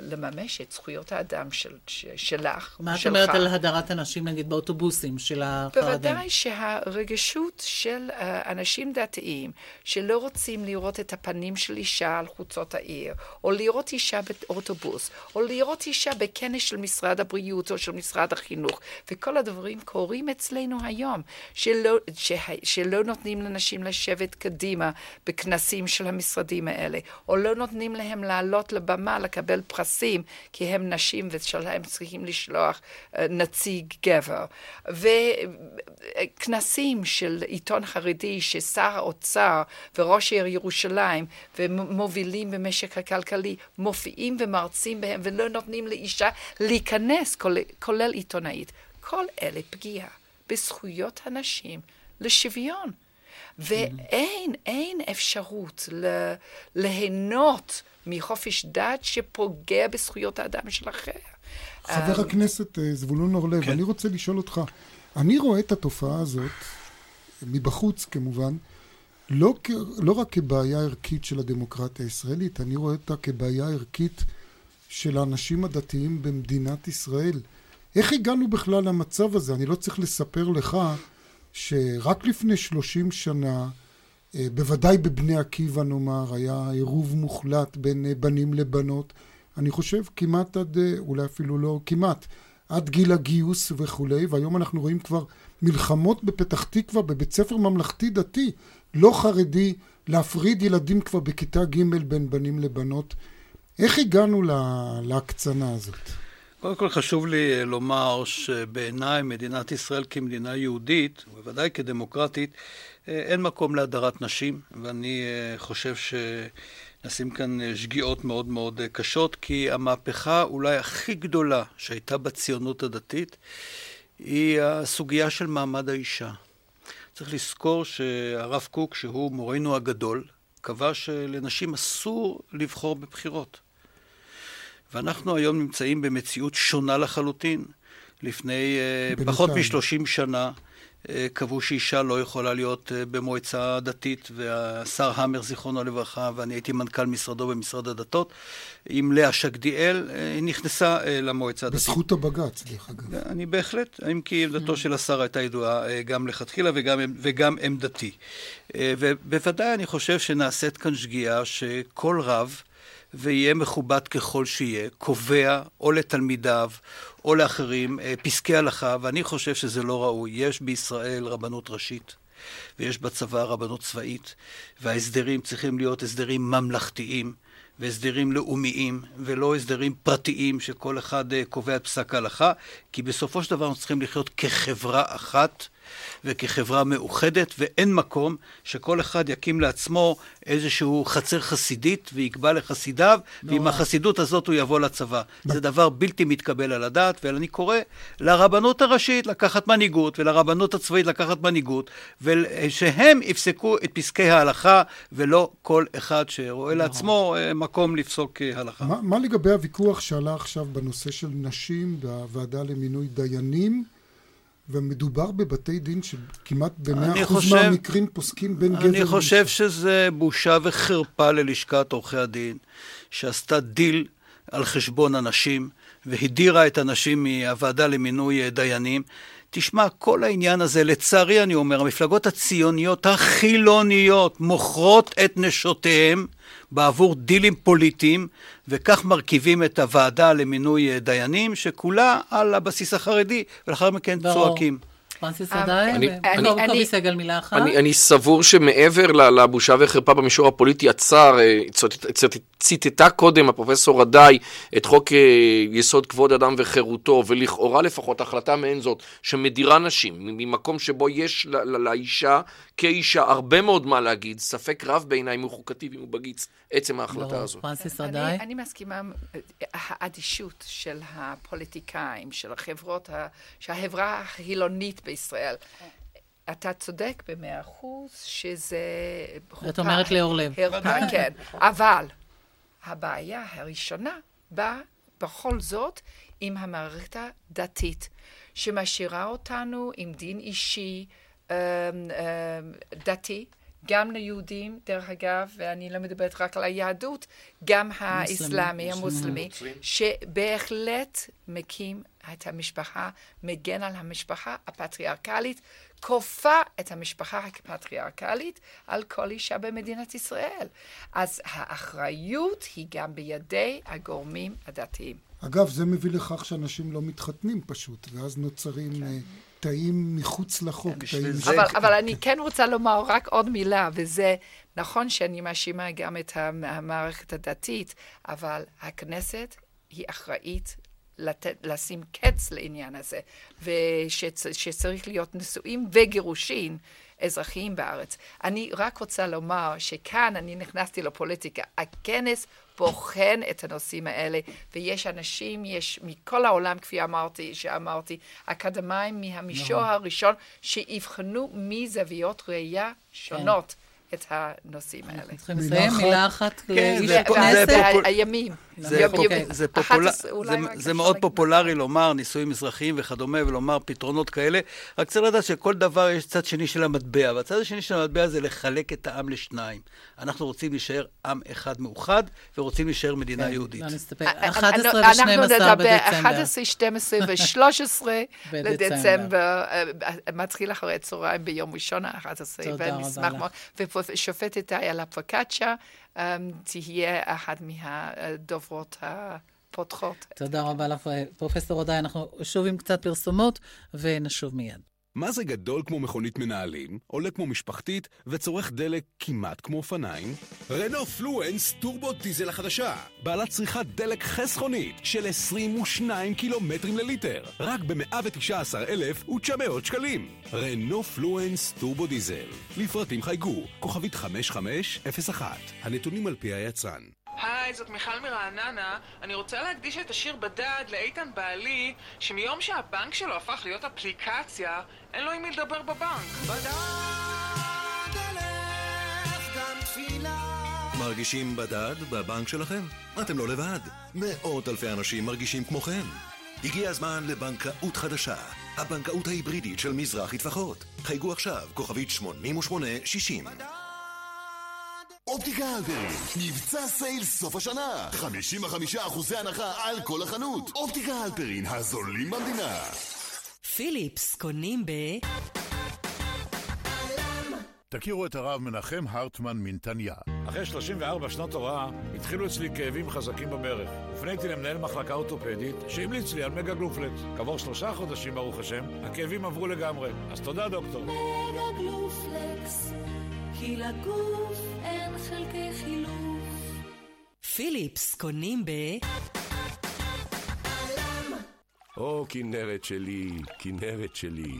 לממש את זכויות האדם של, שלך,
מה את אומרת על הדרת אנשים, נגיד, באוטובוסים של החרדים?
בוודאי שהרגישות של אה, אנשים דתיים, שלא רוצים לראות את הפנים של אישה על חוצות העיר, או לראות אישה באוטובוס, או לראות אישה בכנס של משרד הבריאות או של משרד החינוך, וכל הדברים קורים אצלנו היום, שלא, שלא נותנים לנשים לשבת קדימה בכנסים של המשרדים האלה, או לא נותנים להם לעלות לבמה לקבל פרסים, כי הם נשים ושלהם צריכים לשלוח אה, נציג גבר. וכנסים של עיתון חרדי ששר האוצר וראש העיר ירושלים ומובילים במשק הכלכלי מופיעים ומרצים בהם ולא נותנים לאישה להיכנס, כולל, כולל עיתונאית. כל אלה פגיעה בזכויות הנשים לשוויון. ואין, אין אפשרות ליהנות מחופש דת שפוגע בזכויות האדם של אחר.
חבר אמ, הכנסת אה, זבולון אורלב, כן. אני רוצה לשאול אותך, אני רואה את התופעה הזאת, מבחוץ כמובן, לא, לא רק כבעיה ערכית של הדמוקרטיה הישראלית, אני רואה אותה כבעיה ערכית של האנשים הדתיים במדינת ישראל. איך הגענו בכלל למצב הזה? אני לא צריך לספר לך שרק לפני שלושים שנה אה, בוודאי בבני עקיבא נאמר, היה עירוב מוחלט בין אה, בנים לבנות. אני חושב כמעט עד, אה, אולי אפילו לא כמעט, עד גיל הגיוס וכולי, והיום אנחנו רואים כבר מלחמות בפתח תקווה בבית ספר ממלכתי דתי, לא חרדי, להפריד ילדים כבר בכיתה ג' בין בנים לבנות. איך הגענו לה, להקצנה הזאת?
קודם כל חשוב לי לומר שבעיניי מדינת ישראל כמדינה יהודית, ובוודאי כדמוקרטית, אין מקום להדרת נשים, ואני אה, חושב שנשים כאן אה, שגיאות מאוד מאוד אה, קשות, כי המהפכה אולי הכי גדולה שהייתה בציונות הדתית היא הסוגיה של מעמד האישה. צריך לזכור שהרב קוק, שהוא מורנו הגדול, קבע שלנשים אסור לבחור בבחירות. ואנחנו היום נמצאים במציאות שונה לחלוטין. לפני בינתיים. פחות מ-30 שנה אה, קבעו שאישה לא יכולה להיות אה, במועצה דתית, והשר המר, זיכרונו לברכה, ואני הייתי מנכ"ל משרדו במשרד הדתות, עם לאה שקדיאל, אה, היא נכנסה למועצה הדתית.
בזכות הבג"ץ, דרך אגב.
אני בהחלט, אם כי עמדתו של השר הייתה ידועה גם לכתחילה וגם, וגם עמדתי. ובוודאי אני חושב שנעשית כאן שגיאה שכל רב, ויהיה מכובד ככל שיהיה, קובע או לתלמידיו או לאחרים פסקי הלכה, ואני חושב שזה לא ראוי. יש בישראל רבנות ראשית, ויש בצבא רבנות צבאית, וההסדרים צריכים להיות הסדרים ממלכתיים. והסדרים לאומיים, ולא הסדרים פרטיים שכל אחד קובע את פסק ההלכה, כי בסופו של דבר אנחנו צריכים לחיות כחברה אחת, וכחברה מאוחדת, ואין מקום שכל אחד יקים לעצמו איזשהו חצר חסידית ויקבע לחסידיו, לא. ועם החסידות הזאת הוא יבוא לצבא. ב... זה דבר בלתי מתקבל על הדעת, ואני קורא לרבנות הראשית לקחת מנהיגות, ולרבנות הצבאית לקחת מנהיגות, ושהם יפסקו את פסקי ההלכה, ולא כל אחד שרואה לא. לעצמו אה, מקום לפסוק אה, הלכה.
מה, מה לגבי הוויכוח שעלה עכשיו בנושא של נשים בוועדה למינוי דיינים? ומדובר בבתי דין שכמעט במאה אחוז חושב, מהמקרים פוסקים בין גבר...
אני חושב למשל. שזה בושה וחרפה ללשכת עורכי הדין, שעשתה דיל על חשבון הנשים, והדירה את הנשים מהוועדה למינוי דיינים. תשמע, כל העניין הזה, לצערי אני אומר, המפלגות הציוניות החילוניות מוכרות את נשותיהם בעבור דילים פוליטיים, וכך מרכיבים את הוועדה למינוי דיינים, שכולה על הבסיס החרדי, ולאחר מכן צועקים.
פרנסיס עדיין, קובי סגל מילה אחת.
אני סבור שמעבר לבושה וחרפה במישור הפוליטי הצר, אה, ציטטה קודם הפרופסור רדאי את חוק אה, יסוד כבוד אדם וחירותו, ולכאורה לפחות החלטה מעין זאת, שמדירה נשים, ממקום שבו יש לאישה כאישה הרבה מאוד מה להגיד, ספק רב בעיניי אם הוא חוקתי ואם הוא בגיץ, עצם ההחלטה הזאת.
פרנסיס רדאי?
אני מסכימה, האדישות של הפוליטיקאים, של החברות, שהחברה החילונית בישראל, אתה צודק במאה אחוז שזה...
את אומרת ליאור לב.
כן, אבל הבעיה הראשונה באה בכל זאת עם המערכת הדתית, שמשאירה אותנו עם דין אישי um, um, דתי. גם ליהודים, דרך אגב, ואני לא מדברת רק על היהדות, גם האסלאמי, המוסלמי, שבהחלט מקים את המשפחה, מגן על המשפחה הפטריארכלית, כופה את המשפחה הפטריארכלית על כל אישה במדינת ישראל. אז האחריות היא גם בידי הגורמים הדתיים.
אגב, זה מביא לכך שאנשים לא מתחתנים פשוט, ואז נוצרים... כן. תאים מחוץ לחוק, כן, תאים...
אבל, אבל אני כן רוצה לומר רק עוד מילה, וזה נכון שאני מאשימה גם את המערכת הדתית, אבל הכנסת היא אחראית לתת, לשים קץ לעניין הזה, ושצריך להיות נישואים וגירושין אזרחיים בארץ. אני רק רוצה לומר שכאן אני נכנסתי לפוליטיקה. הכנס בוחן את הנושאים האלה, ויש אנשים, יש מכל העולם, כפי אמרתי, שאמרתי, אקדמאים מהמישור נכון. הראשון, שיבחנו מזוויות ראייה שונות. כן. את הנושאים האלה.
צריכים לסיים מילה אחת
לכנסת. הימים.
זה, פופ... זה, פופול... זה, זה מאוד פופולרי לומר נישואים אזרחיים וכדומה, ולומר פתרונות כאלה. רק צריך לדעת שכל דבר יש צד שני של המטבע, והצד השני של המטבע זה לחלק את העם לשניים. אנחנו רוצים להישאר עם אחד מאוחד, ורוצים להישאר מדינה יהודית.
לא נסתפק.
אה,
11
אנחנו
ו-12
נדבר
בדצמבר.
11, 12 ו-13
בדצמבר.
לדצמבר, אה, מתחיל אחרי הצהריים ביום ראשון ה-11,
תודה רבה
ונשמח. מאוד. ושופטת איילה אה, תהיה אחת מהדוברות הפותחות.
תודה רבה לך, פרופסור עדיין. אנחנו שוב עם קצת פרסומות, ונשוב מיד.
מה זה גדול כמו מכונית מנהלים, עולה כמו משפחתית וצורך דלק כמעט כמו אופניים? רנו פלואנס טורבו דיזל החדשה, בעלת צריכת דלק חסכונית של 22 קילומטרים לליטר, רק ב-119,900 שקלים. רנו פלואנס טורבו דיזל, לפרטים חייגו, כוכבית 5501, הנתונים על פי היצרן.
היי, זאת מיכל מרעננה. אני רוצה להקדיש את השיר בדד לאיתן בעלי, שמיום שהבנק שלו הפך להיות אפליקציה, אין לו עם מי לדבר בבנק.
מרגישים בדד בבנק שלכם? אתם לא לבד. מאות אלפי אנשים מרגישים כמוכם. הגיע הזמן לבנקאות חדשה. הבנקאות ההיברידית של מזרחי טפחות. חייגו עכשיו, כוכבית 8860.
אופטיקה הלפרין, מבצע סייל סוף השנה 55% הנחה על כל החנות אופטיקה הלפרין, הזולים במדינה
פיליפס קונים ב...
תכירו את הרב מנחם הרטמן מנתניה.
אחרי 34 שנות הוראה, התחילו אצלי כאבים חזקים בברך. הופניתי למנהל מחלקה אורתופדית, שהמליץ לי על מגה גלופלקס. כעבור שלושה חודשים, ברוך השם, הכאבים עברו לגמרי. אז תודה, דוקטור.
מגה גלופלקס, כי לגוף אין חלקי חילוף.
פיליפס קונים ב...
או, כנרת שלי, כנרת שלי.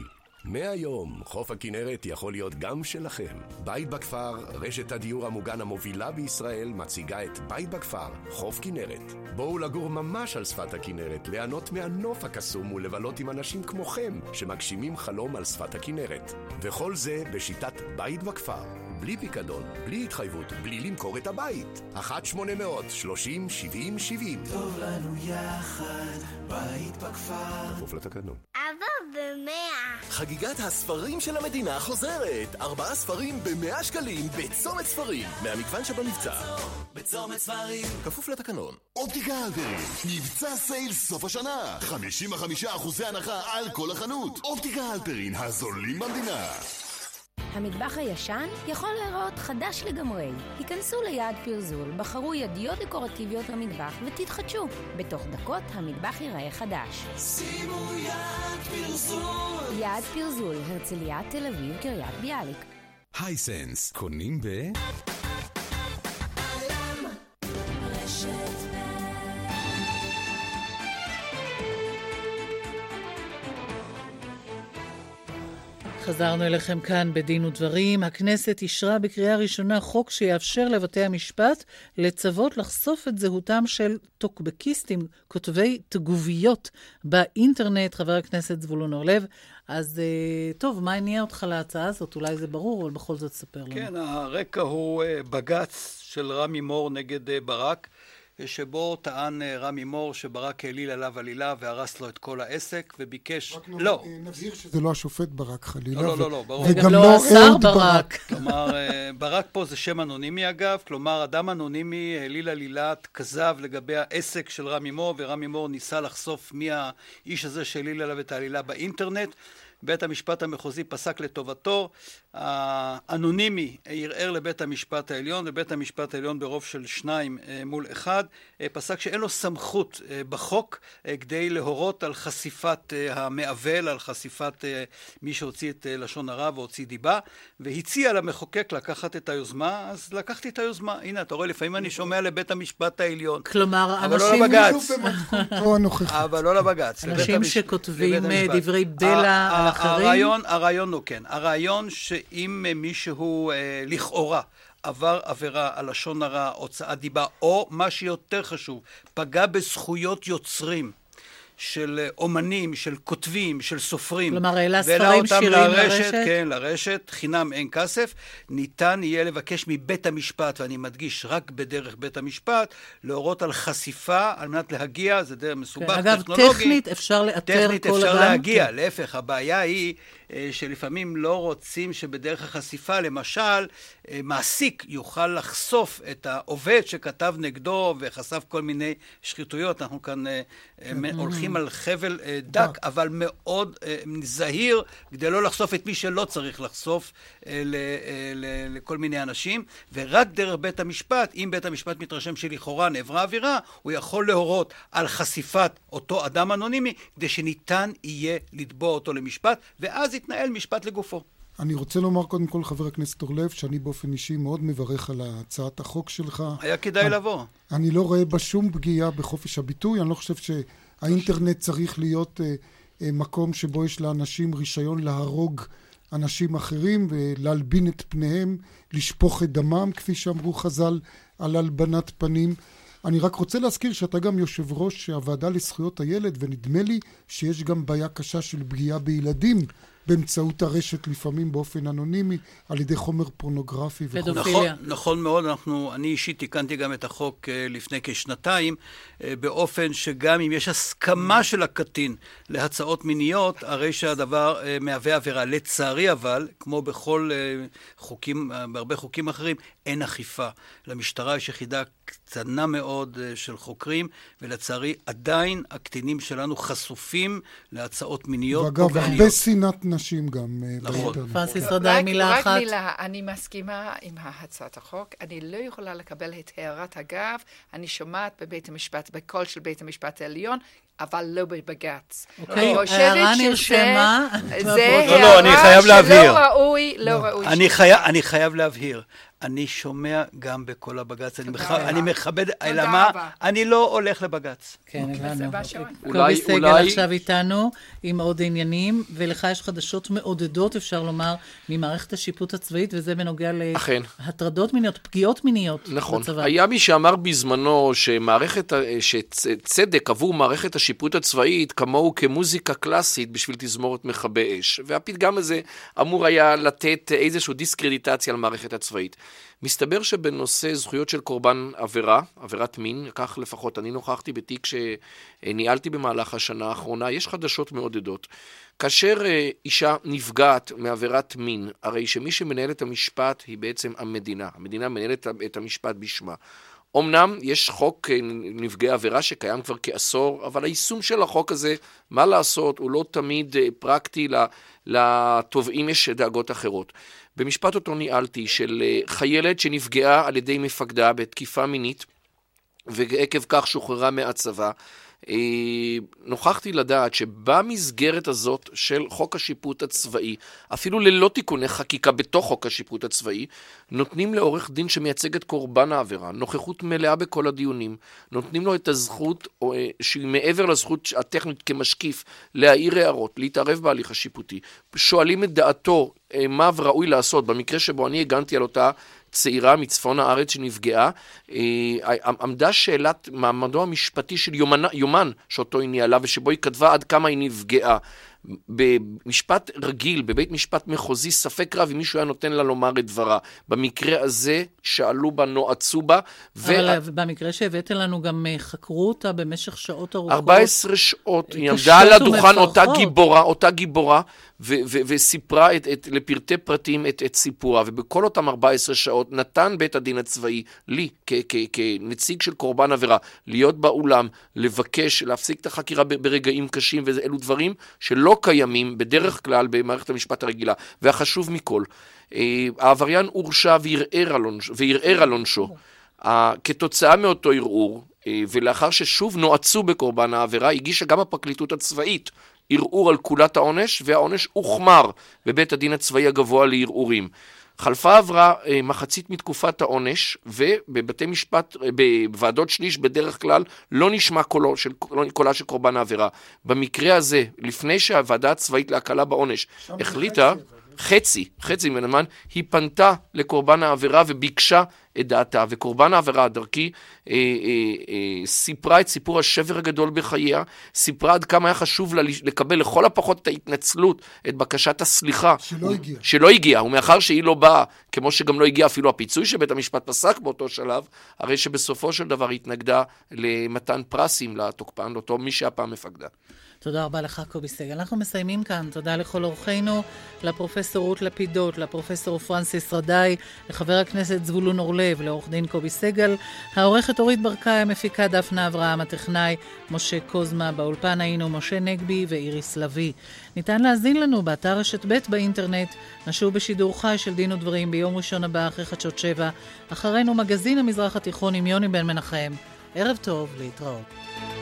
מהיום, חוף הכנרת יכול להיות גם שלכם. בית בכפר, רשת הדיור המוגן המובילה בישראל, מציגה את בית בכפר, חוף כנרת. בואו לגור ממש על שפת הכנרת, ליהנות מהנוף הקסום ולבלות עם אנשים כמוכם, שמגשימים חלום על שפת הכנרת. וכל זה בשיטת בית בכפר. בלי פיקדון, בלי התחייבות, בלי למכור את הבית. 1-800-30-70-70
טוב לנו יחד, בית בכפר.
כפוף לתקנון.
אבא במאה.
חגיגת הספרים של המדינה חוזרת ארבעה ספרים במאה שקלים בצומת ספרים מהמגוון שבמבצע
בצומת ספרים.
כפוף לתקנון אופטיקה הלפרין, מבצע סייל סוף השנה 55% הנחה על כל החנות אופטיקה הלפרין, הזולים במדינה
המטבח הישן יכול להיראות חדש לגמרי. היכנסו ליעד פרזול, בחרו ידיות דקורטיביות למטבח ותתחדשו. בתוך דקות המטבח ייראה חדש.
שימו יד פרסום.
יעד פרזול, הרצליה, תל אביב, קריית ביאליק.
הייסנס, קונים ב...
חזרנו אליכם כאן בדין ודברים. הכנסת אישרה בקריאה ראשונה חוק שיאפשר לבתי המשפט לצוות לחשוף את זהותם של טוקבקיסטים, כותבי תגוביות באינטרנט. חבר הכנסת זבולון אורלב, אז אה, טוב, מה הניע אותך להצעה הזאת? אולי זה ברור, אבל בכל זאת ספר לנו.
כן, הרקע הוא אה, בג"ץ של רמי מור נגד אה, ברק, שבו טען אה, רמי מור שברק העליל עליו עלילה והרס לו את כל העסק, וביקש... לא.
נבהיר שזה לא השופט ברק חלילה.
לא, לא, לא, לא, ברור.
וגם לא אהוד ברק. [LAUGHS]
כלומר, אה, ברק פה זה שם אנונימי אגב, כלומר, אדם אנונימי העליל עלילת כזב לגבי העסק של רמי מור, ורמי מור ניסה לחשוף מי האיש הזה שהעליל עליו את העלילה באינטרנט. בית המשפט המחוזי פסק לטובתו, האנונימי ערער לבית המשפט העליון, ובית המשפט העליון ברוב של שניים אה, מול אחד, אה, פסק שאין לו סמכות אה, בחוק כדי להורות על חשיפת המעוול, על חשיפת מי שהוציא את לשון הרע והוציא דיבה, והציע למחוקק לקחת את היוזמה, אז לקחתי את היוזמה. הנה, אתה רואה, לפעמים אני שומע לבית המשפט העליון.
כלומר,
אבל לא
אנשים-
לבג"ץ.
או הנוכחי.
אבל לא לבג"ץ.
אנשים שכותבים. דברי בלע על אחרים?
הרעיון, הרעיון הוא כן. הרעיון שאם מישהו אה, לכאורה עבר עבירה על לשון הרע, הוצאת דיבה, או מה שיותר חשוב, פגע בזכויות יוצרים. של אה, אומנים, של כותבים, של סופרים.
כלומר, העלה ספרים, שירים לרשת?
כן, לרשת, חינם אין כסף. ניתן יהיה לבקש מבית המשפט, ואני מדגיש, רק בדרך בית המשפט, להורות על חשיפה על מנת להגיע, זה דרך מסובך,
כן, אגב,
טכנולוגי.
טכנית אפשר לאתר כל אדם.
טכנית אפשר להגיע, כן. להפך, הבעיה היא שלפעמים לא רוצים שבדרך החשיפה, למשל, אה, מעסיק יוכל לחשוף את העובד שכתב נגדו וחשף כל מיני שחיתויות. אנחנו כאן אה, כן. הולכים על חבל דק, אבל מאוד זהיר, כדי לא לחשוף את מי שלא צריך לחשוף לכל מיני אנשים. ורק דרך בית המשפט, אם בית המשפט מתרשם שלכאורה נעברה עבירה, הוא יכול להורות על חשיפת אותו אדם אנונימי, כדי שניתן יהיה לתבוע אותו למשפט, ואז יתנהל משפט לגופו.
אני רוצה לומר קודם כל, חבר הכנסת אורלב, שאני באופן אישי מאוד מברך על הצעת החוק שלך.
היה כדאי
אני,
לבוא.
אני לא רואה בה שום פגיעה בחופש הביטוי, אני לא חושב שהאינטרנט צריך להיות אה, אה, מקום שבו יש לאנשים רישיון להרוג אנשים אחרים ולהלבין את פניהם, לשפוך את דמם, כפי שאמרו חז"ל, על הלבנת פנים. אני רק רוצה להזכיר שאתה גם יושב ראש הוועדה לזכויות הילד, ונדמה לי שיש גם בעיה קשה של פגיעה בילדים באמצעות הרשת, לפעמים באופן אנונימי, על ידי חומר פורנוגרפי.
נכון, נכון מאוד, אנחנו, אני אישית תיקנתי גם את החוק אה, לפני כשנתיים, אה, באופן שגם אם יש הסכמה של הקטין להצעות מיניות, הרי שהדבר אה, מהווה עבירה. לצערי אבל, כמו בכל חוקים, בהרבה חוקים אחרים, אין אכיפה. למשטרה יש יחידה קטנה מאוד של חוקרים, ולצערי עדיין הקטינים שלנו חשופים להצעות מיניות.
ואגב, הרבה שנאת נשים גם
אה, נכון.
פרנסיס רדאי, מילה אחת.
רק מילה, אני מסכימה עם הצעת החוק. אני לא יכולה לקבל את הערת אגב. אני שומעת בבית המשפט, בקול של בית המשפט העליון, אבל לא בבג"ץ.
אוקיי, הערה נרשמה.
זה
לא, לא, להבהיר.
שלא ראוי, לא ראוי.
אני חייב להבהיר. אני שומע גם בקול הבג"ץ, אני, מח... אני מכבד, אלא מה? אני לא הולך לבג"ץ.
כן, הבנו. קובי סגל עכשיו איתנו עם עוד עניינים, ולך יש חדשות מעודדות, אפשר לומר, ממערכת השיפוט הצבאית, וזה בנוגע להטרדות מיניות, פגיעות מיניות
נכון.
בצבא.
היה מי שאמר בזמנו שמערכת, שצדק עבור מערכת השיפוט הצבאית כמוהו כמוזיקה קלאסית בשביל תזמורת מכבי אש, והפתגם הזה אמור היה לתת איזושהי דיסקרדיטציה על מערכת הצבאית. מסתבר שבנושא זכויות של קורבן עבירה, עבירת מין, כך לפחות אני נוכחתי בתיק שניהלתי במהלך השנה האחרונה, יש חדשות מעודדות. כאשר אה, אישה נפגעת מעבירת מין, הרי שמי שמנהל את המשפט היא בעצם המדינה. המדינה מנהלת את המשפט בשמה. אמנם יש חוק אה, נפגעי עבירה שקיים כבר כעשור, אבל היישום של החוק הזה, מה לעשות, הוא לא תמיד אה, פרקטי, לתובעים יש דאגות אחרות. במשפט אותו ניהלתי של אה, חיילת שנפגעה על ידי מפקדה בתקיפה מינית, ועקב כך שוחררה מהצבא, נוכחתי לדעת שבמסגרת הזאת של חוק השיפוט הצבאי, אפילו ללא תיקוני חקיקה בתוך חוק השיפוט הצבאי, נותנים לעורך דין שמייצג את קורבן העבירה נוכחות מלאה בכל הדיונים, נותנים לו את הזכות, אה, שהיא מעבר לזכות הטכנית כמשקיף, להעיר הערות, להתערב בהליך השיפוטי, שואלים את דעתו אה, מה ראוי לעשות, במקרה שבו אני הגנתי על אותה צעירה מצפון הארץ שנפגעה, אה, עמדה שאלת מעמדו המשפטי של יומן, יומן שאותו היא ניהלה ושבו היא כתבה עד כמה היא נפגעה. במשפט רגיל, בבית משפט מחוזי, ספק רב אם מישהו היה נותן לה לומר את דברה. במקרה הזה, שאלו בה, נועצו בה.
אבל ו... במקרה שהבאת לנו, גם אה, חקרו אותה במשך שעות ארוכות.
14 שעות, היא עמדה על הדוכן, אותה גיבורה, אותה גיבורה, ו- ו- וסיפרה את, את, לפרטי פרטים את, את סיפורה, ובכל אותם 14 שעות נתן בית הדין הצבאי, לי, כ- כ- כנציג של קורבן עבירה, להיות באולם, לבקש, להפסיק את החקירה ברגעים קשים, ואלו דברים שלא קיימים בדרך כלל במערכת המשפט הרגילה. והחשוב מכל, אה, העבריין הורשע וערער על עונשו. כתוצאה מאותו ערעור, אה, ולאחר ששוב נועצו בקורבן העבירה, הגישה גם הפרקליטות הצבאית ערעור על כולת העונש, והעונש הוחמר בבית הדין הצבאי הגבוה לערעורים. חלפה עברה אה, מחצית מתקופת העונש, ובבתי משפט, אה, בוועדות שליש בדרך כלל לא נשמע קולו של, קולה של קורבן העבירה. במקרה הזה, לפני שהוועדה הצבאית להקלה בעונש החליטה, חצי, חצי מן הזמן, היא פנתה לקורבן העבירה וביקשה את דעתה, וקורבן העבירה דרכי אה, אה, אה, סיפרה את סיפור השבר הגדול בחייה, סיפרה עד כמה היה חשוב לה לקבל לכל הפחות את ההתנצלות, את בקשת הסליחה.
שלא הגיעה.
שלא הגיעה, ומאחר שהיא לא באה, כמו שגם לא הגיע אפילו הפיצוי שבית המשפט פסק באותו שלב, הרי שבסופו של דבר התנגדה למתן פרסים לתוקפן, לאותו מי שהפעם מפקדה.
תודה רבה לך, קובי סגל. אנחנו מסיימים כאן. תודה לכל אורחינו, לפרופסור רות לפידות, לפרופסור פרנסיס רדאי, לחבר הכנסת זבולון אורלב, לעורך דין קובי סגל, העורכת אורית ברקאי, המפיקה דפנה אברהם, הטכנאי משה קוזמה, באולפן היינו משה נגבי ואיריס לביא. ניתן להזין לנו באתר רשת ב' באינטרנט. נשוב בשידור חי של דין ודברים ביום ראשון הבא אחרי חדשות שבע. אחרינו מגזין המזרח התיכון עם יוני בן מנחם. ערב טוב, להתראות.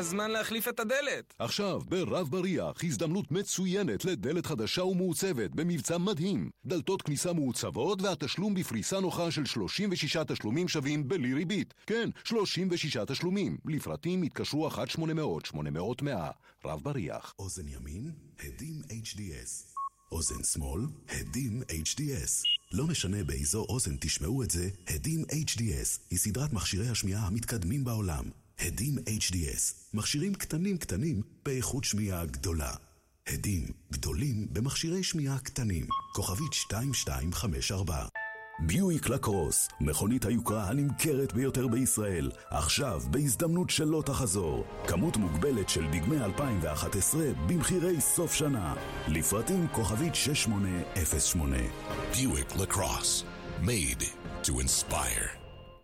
הזמן להחליף את הדלת.
עכשיו, ברב בריח, הזדמנות מצוינת לדלת חדשה ומעוצבת במבצע מדהים. דלתות כניסה מעוצבות והתשלום בפריסה נוחה של 36 תשלומים שווים בלי ריבית. כן, 36 תשלומים. לפרטים התקשרו 1-800-800-100. רב בריח.
אוזן ימין, הדים HDS. אוזן שמאל, הדים HDS. לא משנה באיזו אוזן תשמעו את זה, הדים HDS היא סדרת מכשירי השמיעה המתקדמים בעולם. הדים HDS, מכשירים קטנים קטנים באיכות שמיעה גדולה. הדים גדולים במכשירי שמיעה קטנים. כוכבית 2254.
ביואיק לקרוס, מכונית היוקרה הנמכרת ביותר בישראל, עכשיו בהזדמנות שלא תחזור. כמות מוגבלת של דגמי 2011 במחירי סוף שנה. לפרטים כוכבית 6808.
ביואיק לקרוס, made to inspire.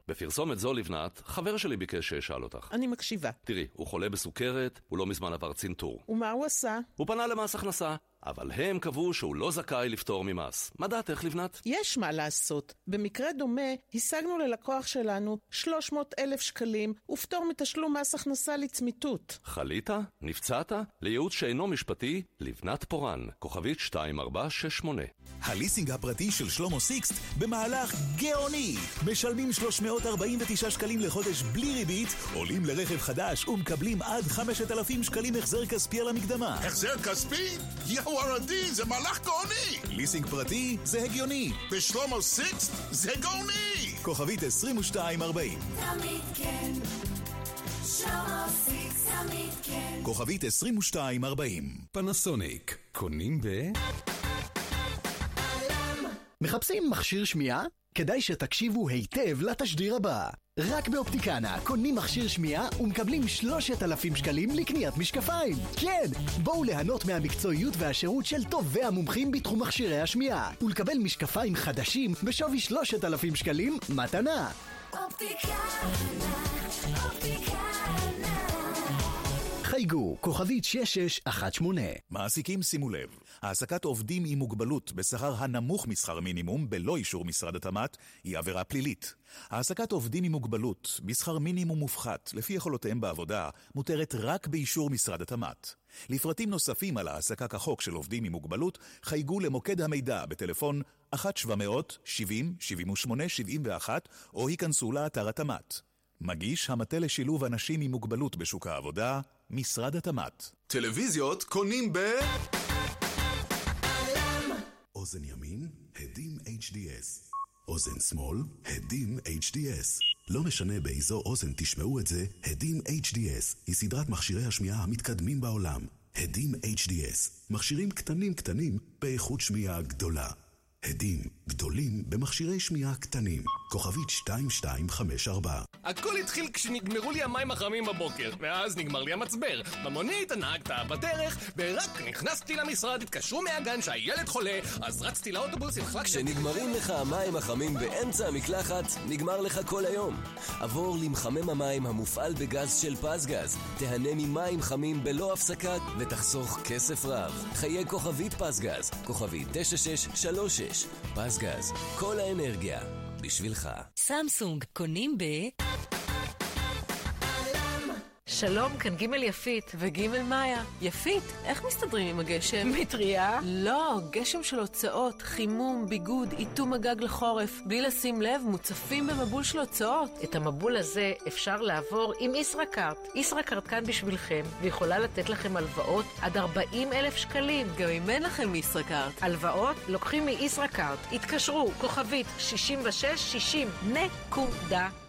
בפרסומת זו לבנת, חבר שלי ביקש שאשאל אותך.
אני מקשיבה.
תראי, הוא חולה בסוכרת, הוא לא מזמן עבר צנתור.
ומה הוא עשה?
הוא פנה למס הכנסה, אבל הם קבעו שהוא לא זכאי לפטור ממס. מה דעתך, לבנת?
יש מה לעשות. במקרה דומה, השגנו ללקוח שלנו 300 אלף שקלים ופטור מתשלום מס הכנסה לצמיתות.
חלית? נפצעת? לייעוץ שאינו משפטי, לבנת פורן, כוכבית 2468.
הליסינג הפרטי של שלמה סיקסט במהלך גאוני. משלמים 349 שקלים לחודש בלי ריבית, עולים לרכב חדש ומקבלים עד 5,000 שקלים החזר כספי על המקדמה.
החזר כספי? יואו ערדי, זה מהלך גאוני!
ליסינג פרטי זה הגיוני.
בשלמה סיקסט זה גאוני!
כוכבית 2240.
תמיד כן, שלמה סיקסט תמיד כן.
כוכבית 2240.
פנסוניק, קונים ב...
מחפשים מכשיר שמיעה? כדאי שתקשיבו היטב לתשדיר הבא. רק באופטיקנה קונים מכשיר שמיעה ומקבלים 3,000 שקלים לקניית משקפיים. כן, בואו ליהנות מהמקצועיות והשירות של טובי המומחים בתחום מכשירי השמיעה ולקבל משקפיים חדשים בשווי 3,000 שקלים מתנה.
אופטיקנה, אופטיקנה.
חייגו, כוכבית 6618.
מעסיקים שימו לב, העסקת עובדים עם מוגבלות בשכר הנמוך משכר מינימום בלא אישור משרד התמ"ת היא עבירה פלילית. העסקת עובדים עם מוגבלות בשכר מינימום מופחת לפי יכולותיהם בעבודה מותרת רק באישור משרד התמ"ת. לפרטים נוספים על העסקה כחוק של עובדים עם מוגבלות, חייגו למוקד המידע בטלפון 1-700-70-78-71 או היכנסו לאתר התמ"ת. מגיש המטה לשילוב אנשים עם מוגבלות בשוק העבודה, משרד התמ"ת.
טלוויזיות קונים ב...
אוזן ימין, הדים HDS. אוזן שמאל, הדים HDS. לא משנה באיזו אוזן תשמעו את זה, הדים HDS היא סדרת מכשירי השמיעה המתקדמים בעולם. הדים HDS, מכשירים קטנים קטנים באיכות שמיעה גדולה. הדים גדולים במכשירי שמיעה קטנים. כוכבית 2254.
הכל התחיל כשנגמרו לי המים החמים בבוקר, ואז נגמר לי המצבר. במונית, הנהג טעה בדרך, ורק נכנסתי למשרד, התקשרו מהגן שהילד חולה, אז רצתי לאוטובוס, החלקתי...
כשנגמרים לך המים החמים באמצע המקלחת, נגמר לך כל היום. עבור למחמם המים המופעל בגז של פזגז. תהנה ממים חמים בלא הפסקה ותחסוך כסף רב. חיי כוכבית פזגז, כוכבית 9636. פזגז, כל האנרגיה, בשבילך.
סמסונג, קונים ב...
שלום, כאן ג' יפית. וג' מאיה. יפית, איך מסתדרים עם הגשם? מטריה? לא, גשם של הוצאות, חימום, ביגוד, איתום הגג לחורף. בלי לשים לב, מוצפים במבול של הוצאות. את המבול הזה אפשר לעבור עם ישראכרט. ישראכרט כאן בשבילכם, ויכולה לתת לכם הלוואות עד 40 אלף שקלים. גם אם אין לכם ישראכרט. הלוואות לוקחים מישראכרט. התקשרו, כוכבית 6660, נקודה.